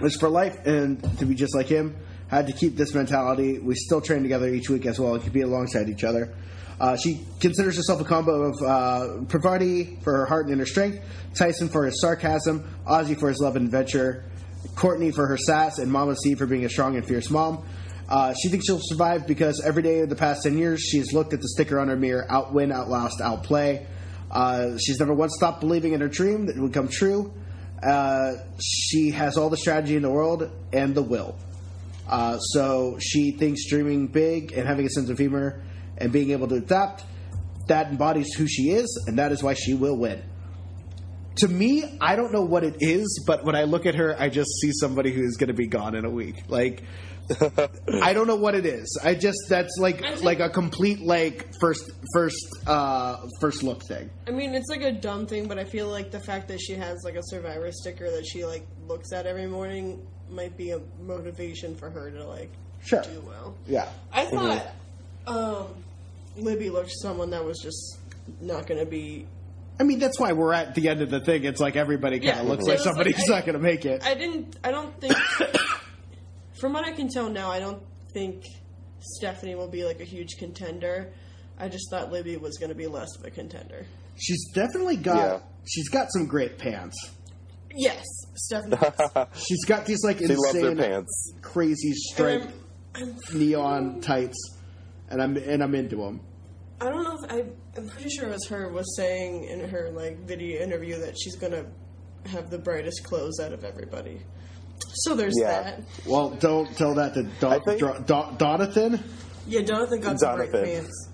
is for life, and to be just like him. Had to keep this mentality. We still train together each week as well and compete alongside each other. Uh, she considers herself a combo of uh, for her heart and inner strength, Tyson for his sarcasm, Ozzy for his love and adventure, Courtney for her sass, and Mama C for being a strong and fierce mom. Uh, she thinks she'll survive because every day of the past 10 years, she's looked at the sticker on her mirror outwin, outlast, outplay. Uh, she's never once stopped believing in her dream that it would come true. Uh, she has all the strategy in the world and the will. Uh, so she thinks dreaming big and having a sense of humor and being able to adapt that embodies who she is, and that is why she will win. To me, I don't know what it is, but when I look at her, I just see somebody who is going to be gone in a week. Like, *laughs* I don't know what it is. I just that's like think- like a complete like first first uh first look thing. I mean, it's like a dumb thing, but I feel like the fact that she has like a survivor sticker that she like looks at every morning might be a motivation for her to like Sure. do well. Yeah. I thought um, Libby looked someone that was just not going to be. I mean, that's why we're at the end of the thing. It's like everybody kind of Yeah. looks like somebody's like- not going to make it. I didn't. I don't think. *coughs* from what I can tell now, I don't think Stephanie will be like a huge contender. I just thought Libby was going to be less of a contender. She's definitely got Yeah. she's got some great pants. Yes, Stephanie. *laughs* She's got these like She insane, pants. crazy And striped neon tights, and I'm and I'm into them. I don't know if I. I'm pretty sure it was her was saying in her like video interview that she's gonna have the brightest clothes out of everybody. So there's Yeah. that. Well, don't tell that to I Don, think- Dro- Don, Donathan. Yeah, Donathan got some bright Jonathan. pants.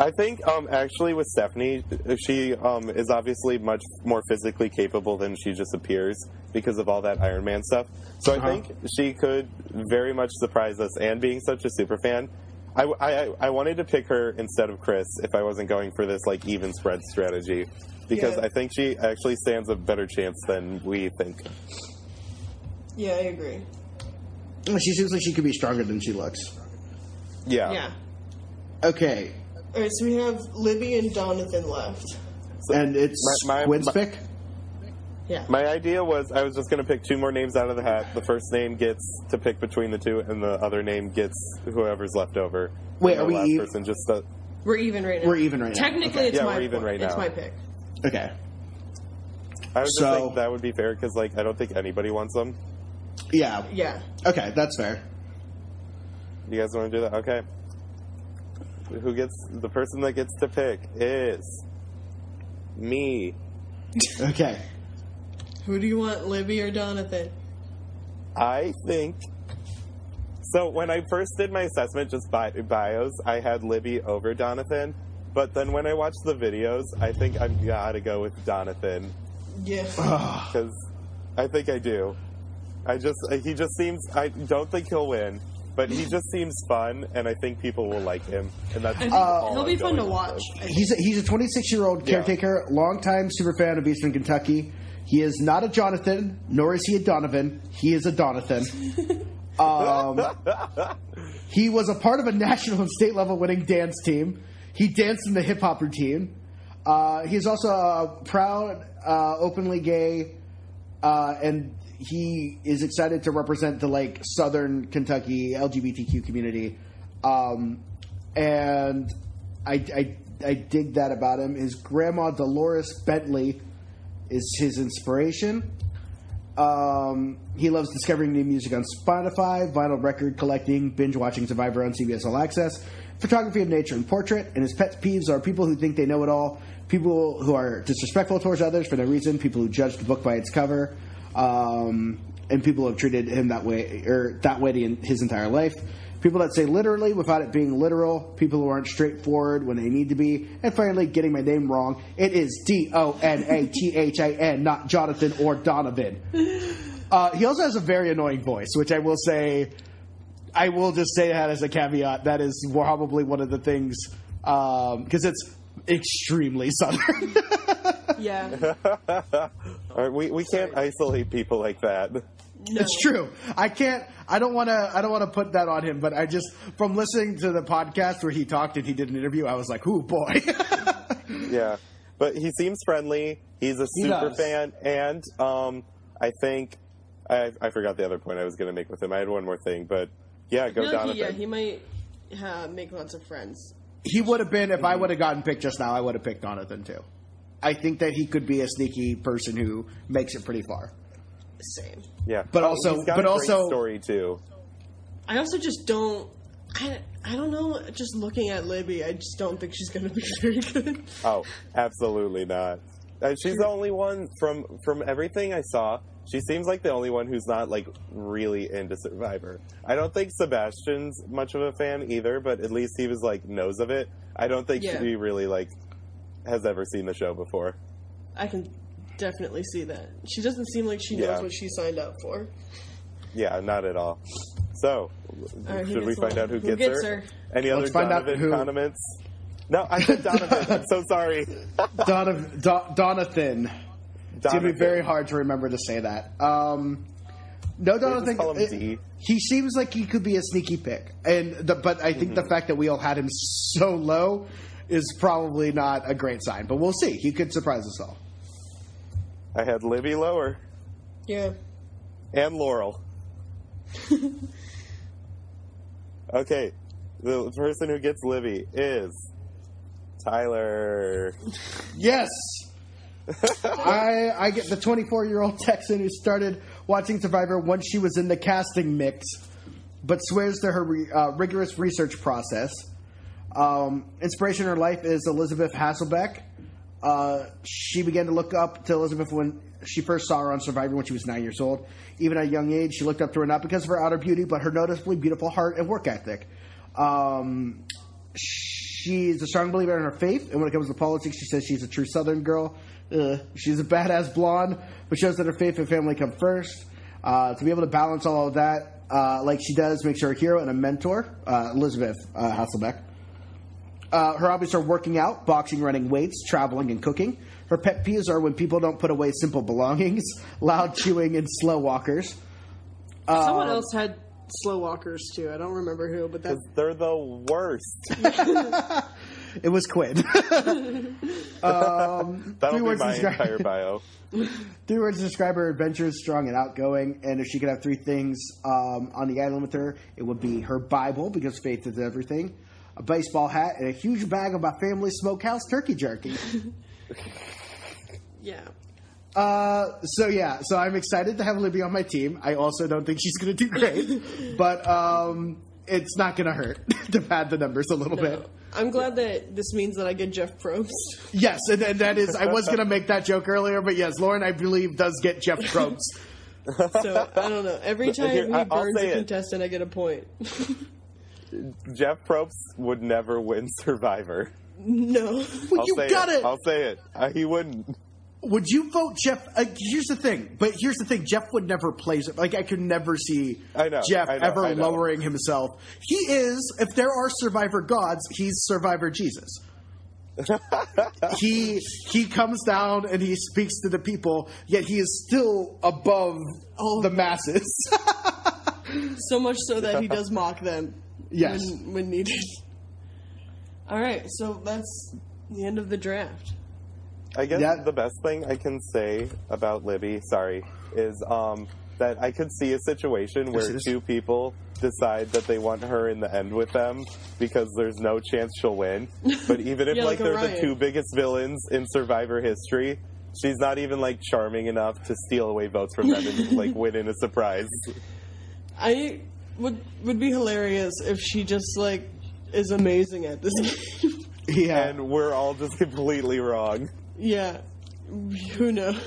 I think um, actually with Stephanie, she um, is obviously much more physically capable than she just appears because of all that Iron Man stuff. So I Uh-huh. think she could very much surprise us. And being such a super fan, I, I, I wanted to pick her instead of Chris if I wasn't going for this like even spread strategy because Yeah. I think she actually stands a better chance than we think. Yeah, I agree. She seems like she could be stronger than she looks. Yeah. Yeah. Okay, All right, so we have Libby and Jonathan left. and it's My- my- Quinn's my- pick. Yeah. My idea was I was just going to pick two more names out of the hat. The first name gets to pick between the two, and the other name gets whoever's left over. Wait, And the are we last ev- person just uh, we're even right now. We're even right now. Technically, Okay. it's Yeah, my we're even point. right It's my pick. Okay, I was just So- think that would be fair because like I don't think anybody wants them. Yeah, Yeah. okay, that's fair. You guys want to do that? Okay. Who gets the person that gets to pick is me. *laughs* Okay, Who do you want, Libby or Jonathan? I think. So when I first did my assessment, just bi- bios, I had Libby over Donathan. But then when I watched the videos, I think I've got to go with Donathan Yeah. because I think I do. I just he just seems. I don't think he'll win, but he just seems fun, and I think people will like him, and that's. I think all he'll I'm be fun to watch. He's a, he's a 26 year old Yeah. caretaker, longtime super fan of Eastern Kentucky. He is not a Jonathan, nor is he a Donovan. He is a Donathan. *laughs* um, he was a part of a national and state level winning dance team. He danced in the hip hop routine. Uh, he is also a proud, uh, openly gay, uh, and he is excited to represent the like Southern Kentucky LGBTQ community. Um, and I, I, I dig that about him. His grandma Dolores Bentley is his inspiration. Um, he loves discovering new music on Spotify, vinyl record collecting, binge watching Survivor on CBS All Access, photography of nature and portrait, and his pet peeves are people who think they know it all, people who are disrespectful towards others for no reason, people who judge the book by its cover, um, and people have treated him that way or that way in his entire life. People that say literally without it being literal, people who aren't straightforward when they need to be, and finally, getting my name wrong. It is D O N A T H A N, not Jonathan or Donovan. *laughs* Uh, he also has a very annoying voice, which I will say, I will just say that as a caveat. That is probably one of the things because it's extremely southern. *laughs* Yeah. *laughs* All right, we we can't isolate people like that. No. It's true. I can't. I don't want to. I don't want to put that on him. But I just from listening to the podcast where he talked and he did an interview, I was like, "Ooh, boy." *laughs* Yeah, but he seems friendly. He's a super does. fan, and um, I think I, I forgot the other point I was going to make with him. I had one more thing, but yeah, go feel like Donovan. he, yeah, he might uh, make lots of friends. He would have been if I would have gotten picked just now. I would have picked Jonathan too. I think that he could be a sneaky person who makes it pretty far. Same. yeah, But Oh, also- he's got but a great also- story too. I also just don't. I, I don't know. Just looking at Libby, I just don't think she's going to be *laughs* very good. Oh, absolutely not. Uh, she's the only one from from everything I saw. She seems like the only one who's not like really into Survivor. I don't think Sebastian's much of a fan either, but at least he was like knows of it. I don't think Yeah. she really like has ever seen the show before. I can definitely see that. She doesn't seem like she knows Yeah. what she signed up for. Yeah, not at all. So, All right, who should we gets find one? out who, Who gets, gets her? her? Any Let's other find out Donovan who- condiments? No, I said Donovan. I'm so sorry. *laughs* Donovan, Do- Donathan. It's gonna be very hard to remember to say that. Um, no, Donathan. call him it- he seems like he could be a sneaky pick, and the, but I think the fact that we all had him so low is probably not a great sign. But we'll see. He could surprise us all. I had Libby lower Yeah. and Laurel. *laughs* okay, the person who gets Libby is Tyler. Yes. I I get the 24 year old Texan who started watching Survivor once she was in the casting mix, but swears to her re, uh, rigorous research process. Um, inspiration in her life is Elisabeth Hasselbeck. Uh, she began to look up to Elisabeth when she first saw her on Survivor when she was nine years old. Even at a young age, she looked up to her not because of her outer beauty, but her noticeably beautiful heart and work ethic. Um, she's a strong believer in her faith, and when it comes to politics, she says she's a true Southern girl. Ugh. She's a badass blonde, but shows that her faith and family come first. Uh, to be able to balance all of that, uh, like she does, makes her a hero and a mentor. Uh, Elisabeth uh, Hasselbeck. Uh, her hobbies are working out, boxing, running weights, traveling, and cooking. Her pet peeves are when people don't put away simple belongings, *laughs* loud chewing, and slow walkers. Someone else had slow walkers too. I don't remember who, but that's They're the worst. *laughs* *laughs* It was Quinn. *laughs* um, That'll three be words my describe- entire *laughs* bio. Three words to describe her adventures: strong and outgoing. And if she could have three things um, on the island with her, it would be her Bible because faith is everything, a baseball hat, and a huge bag of my family smokehouse turkey jerky. *laughs* yeah. Uh, so yeah, so I'm excited to have Libby on my team. I also don't think she's going to do great, but um, it's not going to hurt to pad the numbers a little bit. I'm glad that this means that I get Jeff Probst. Yes, and, and that is I was going to make that joke earlier, but yes, Lauren, I believe does get Jeff Probst. *laughs* *laughs* So I don't know. Every time Here, he I- burns say a it. contestant, I get a point. *laughs* Jeff Probst would never win Survivor. no. I'll you say got it. it. I'll say it. Uh, he wouldn't. Would you vote Jeff? Uh, here's the thing, but here's the thing: Jeff would never play. It. Like I could never see I know, Jeff I know, ever I know. lowering himself. He is, if there are Survivor gods, he's Survivor Jesus. *laughs* he he comes down and he speaks to the people, yet he is still above the masses. *laughs* So much so that he does mock them. Yes. When, when needed. All right. So that's the end of the draft. I guess Yeah. the best thing I can say about Libby, sorry, is um, that I could see a situation where two people decide that they want her in the end with them because there's no chance she'll win. *laughs* But even if Yeah, like like they're the two biggest villains in Survivor history, she's not even like charming enough to steal away votes from them and *laughs* like win in a surprise. I would would be hilarious if she just like is amazing at this game. *laughs* Yeah. And we're all just completely wrong. Yeah. Who knows?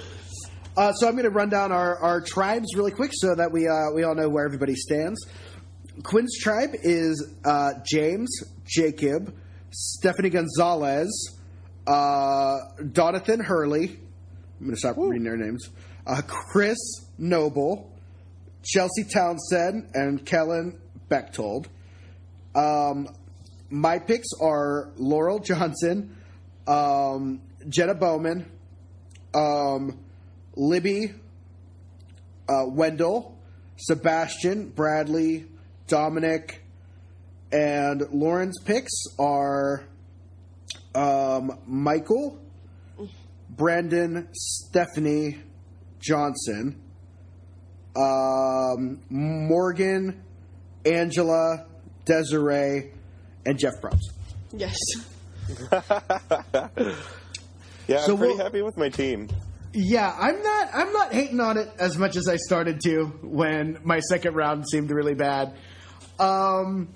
Uh, so I'm going to run down our, our tribes really quick so that we uh, we all know where everybody stands. Quinn's tribe is uh, James, Jacob, Stephanie Gonzalez, uh, Donathan Hurley. I'm going to stop reading their names. Uh, Chris Noble, Chelsea Townsend, and Kellyn Bechtold. Um, my picks are Laurel Johnson, um, Jenna Bowman, um, Libby, uh, Wendell, Sebastian, Bradley, Domenick, and Lauren's picks are um, Michael, Brendan, Stephanie, Johnson, um, Morgan, Angela, Desiree, and Jeff Probst. Yes. *laughs* *laughs* Yeah, So I'm pretty we'll- happy with my team. Yeah, I'm not. I'm not hating on it as much as I started to when my second round seemed really bad. Um,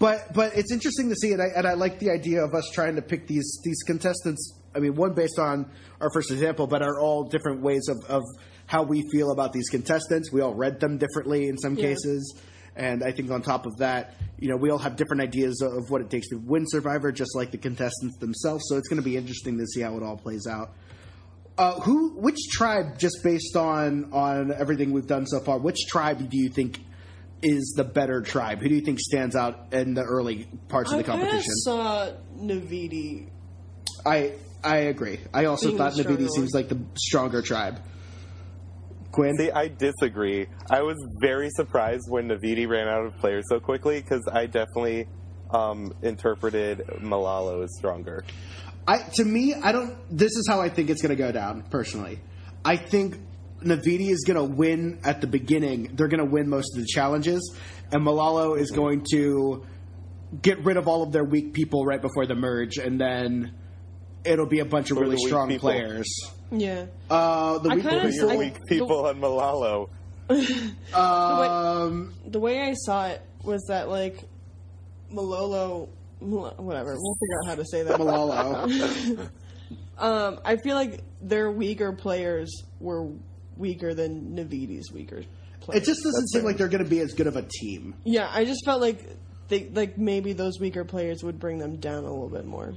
but but it's interesting to see, and I and I like the idea of us trying to pick these these contestants. I mean, one based on our first example, but are all different ways of, of how we feel about these contestants. We all read them differently in some Yeah. cases, and I think on top of that, you know, we all have different ideas of what it takes to win Survivor, just like the contestants themselves. So it's going to be interesting to see how it all plays out. Uh, who? Which tribe? Just based on on everything we've done so far, which tribe do you think is the better tribe? Who do you think stands out in the early parts of the competition? saw Naviti. I I agree. I also Being thought Naviti seems like the stronger tribe. Quinn, See, I disagree. I was very surprised when Naviti ran out of players so quickly because I definitely um, interpreted Malolo as stronger. I to me, I don't. This is how I think it's going to go down. Personally, I think Naviti is going to win at the beginning. They're going to win most of the challenges, and Malolo is going to get rid of all of their weak people right before the merge, and then it'll be a bunch of really strong people? players. Yeah. Uh, the I weak kinda- I- weak people on Malolo. *laughs* Um, The way I saw it was that like Malolo, Mal- whatever. We'll figure out how to say that. Malalo. *laughs* Um, I feel like their weaker players were weaker than Naviti's weaker players. It just doesn't seem like they're going to be as good of a team. yeah, I just felt like they like maybe those weaker players would bring them down a little bit more.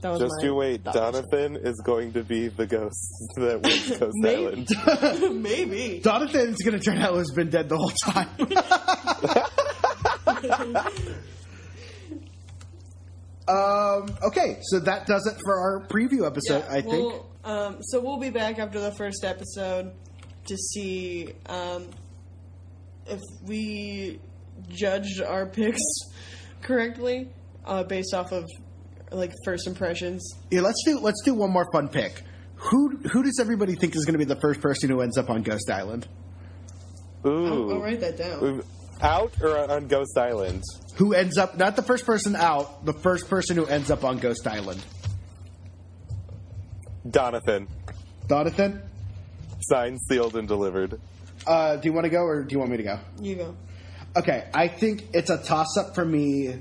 That was Just my you wait. thought. Donathan is going to be the ghost that wins *laughs* Ghost Maybe. Island. *laughs* maybe. Jonathan's going to turn out who's been dead the whole time. *laughs* um, okay, so that does it for our preview episode, Yeah, I think. we'll, um, so we'll be back after the first episode to see um, if we judged our picks correctly uh, based off of like first impressions. Yeah, let's do let's do one more fun pick. Who who does everybody think is going to be the first person who ends up on Ghost Island? Ooh. I'll, I'll write that down. Out or on Ghost Island? Who ends up not the first person out, the first person who ends up on Ghost Island? Donathan. Donathan. Signed, sealed, and delivered. uh, do you want to go or do you want me to go? You go. Okay, I think it's a toss up for me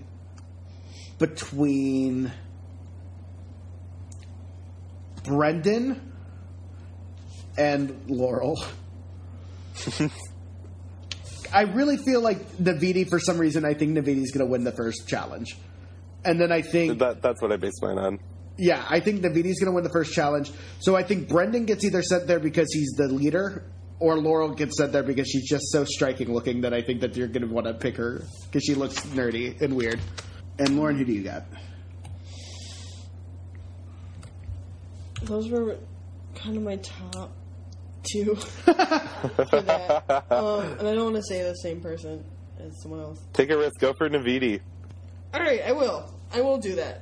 between Brendan and Laurel. *laughs* I really feel like Naviti, for some reason, I think Naviti's going to win the first challenge. And then I think, That, that's what I based mine on. yeah, I think Naviti's going to win the first challenge. So I think Brendan gets either sent there because he's the leader, or Laurel gets sent there because she's just so striking looking that I think that you're going to want to pick her because she looks nerdy and weird. And Lauren, who do you got? Those were kind of my top two for *laughs* that. Um, and I don't want to say the same person as someone else. Take a risk. Go for Naviti. All right, I will. I will do that.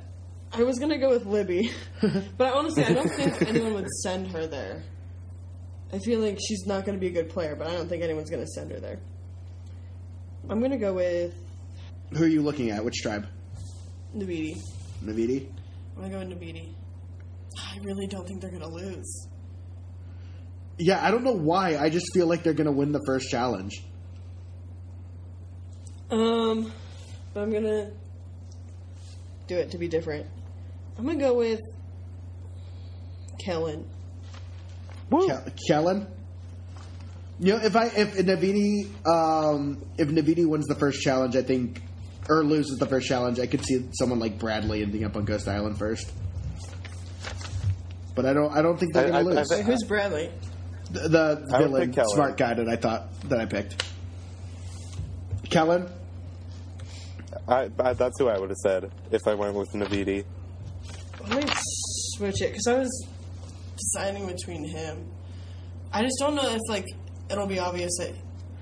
I was gonna go with Libby, *laughs* but honestly, I don't think anyone would send her there. I feel like she's not gonna be a good player, but I don't think anyone's gonna send her there. I'm gonna go with Who are you looking at? Which tribe? Naviti. Naviti? I'm gonna go with Naviti. I really don't think they're gonna lose. Yeah, I don't know why. I just feel like they're going to win the first challenge. Um, but I'm gonna do it to be different. I'm gonna go with Kellyn. Woo. Ke- Kellyn. You know, if I if Naviti um, if Naviti wins the first challenge, I think or loses the first challenge, I could see someone like Bradley ending up on Ghost Island first. But I don't. I don't think they're I- going to lose. think- Wait, who's Bradley? the the villain, smart guy that I thought that I picked. Kellyn. I, I, that's who I would have said if I went with Naviti. Let me switch it because I was deciding between him. I just don't know if like it'll be obvious that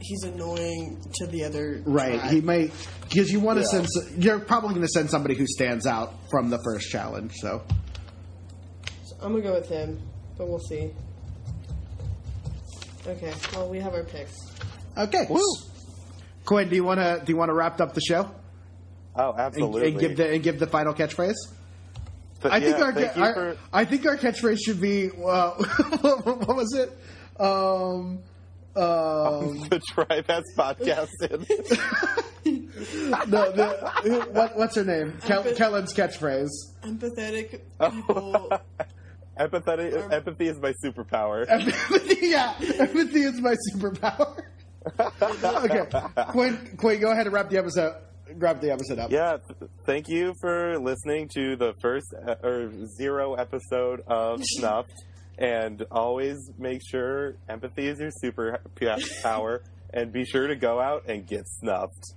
he's annoying to the other. Right. tribe. He might because you want to Yeah. send. You're probably going to send somebody who stands out from the first challenge. So So I'm gonna go with him, but we'll see. Okay. Well, we have our picks. okay. Woo. Quinn, do you want to do you want to wrap up the show Oh, and, absolutely. and give the and give the final catchphrase? But I think yeah, our, thank you our for- I think our catchphrase should be uh, *laughs* what was it? Um, um, *laughs* the Tribe has podcasted. *laughs* no, the, what, what's her name? Kel, Kellyn's catchphrase. Empathetic Oh. people. *laughs* Empathetic, Um, empathy is my superpower. Empathy, yeah, empathy is my superpower. okay, Quinn, Quinn, go ahead and wrap the episode. Wrap the episode up. Yeah, th- thank you for listening to the first uh, or zero episode of Snuffed. And always make sure empathy is your superpower. and be sure to go out and get snuffed.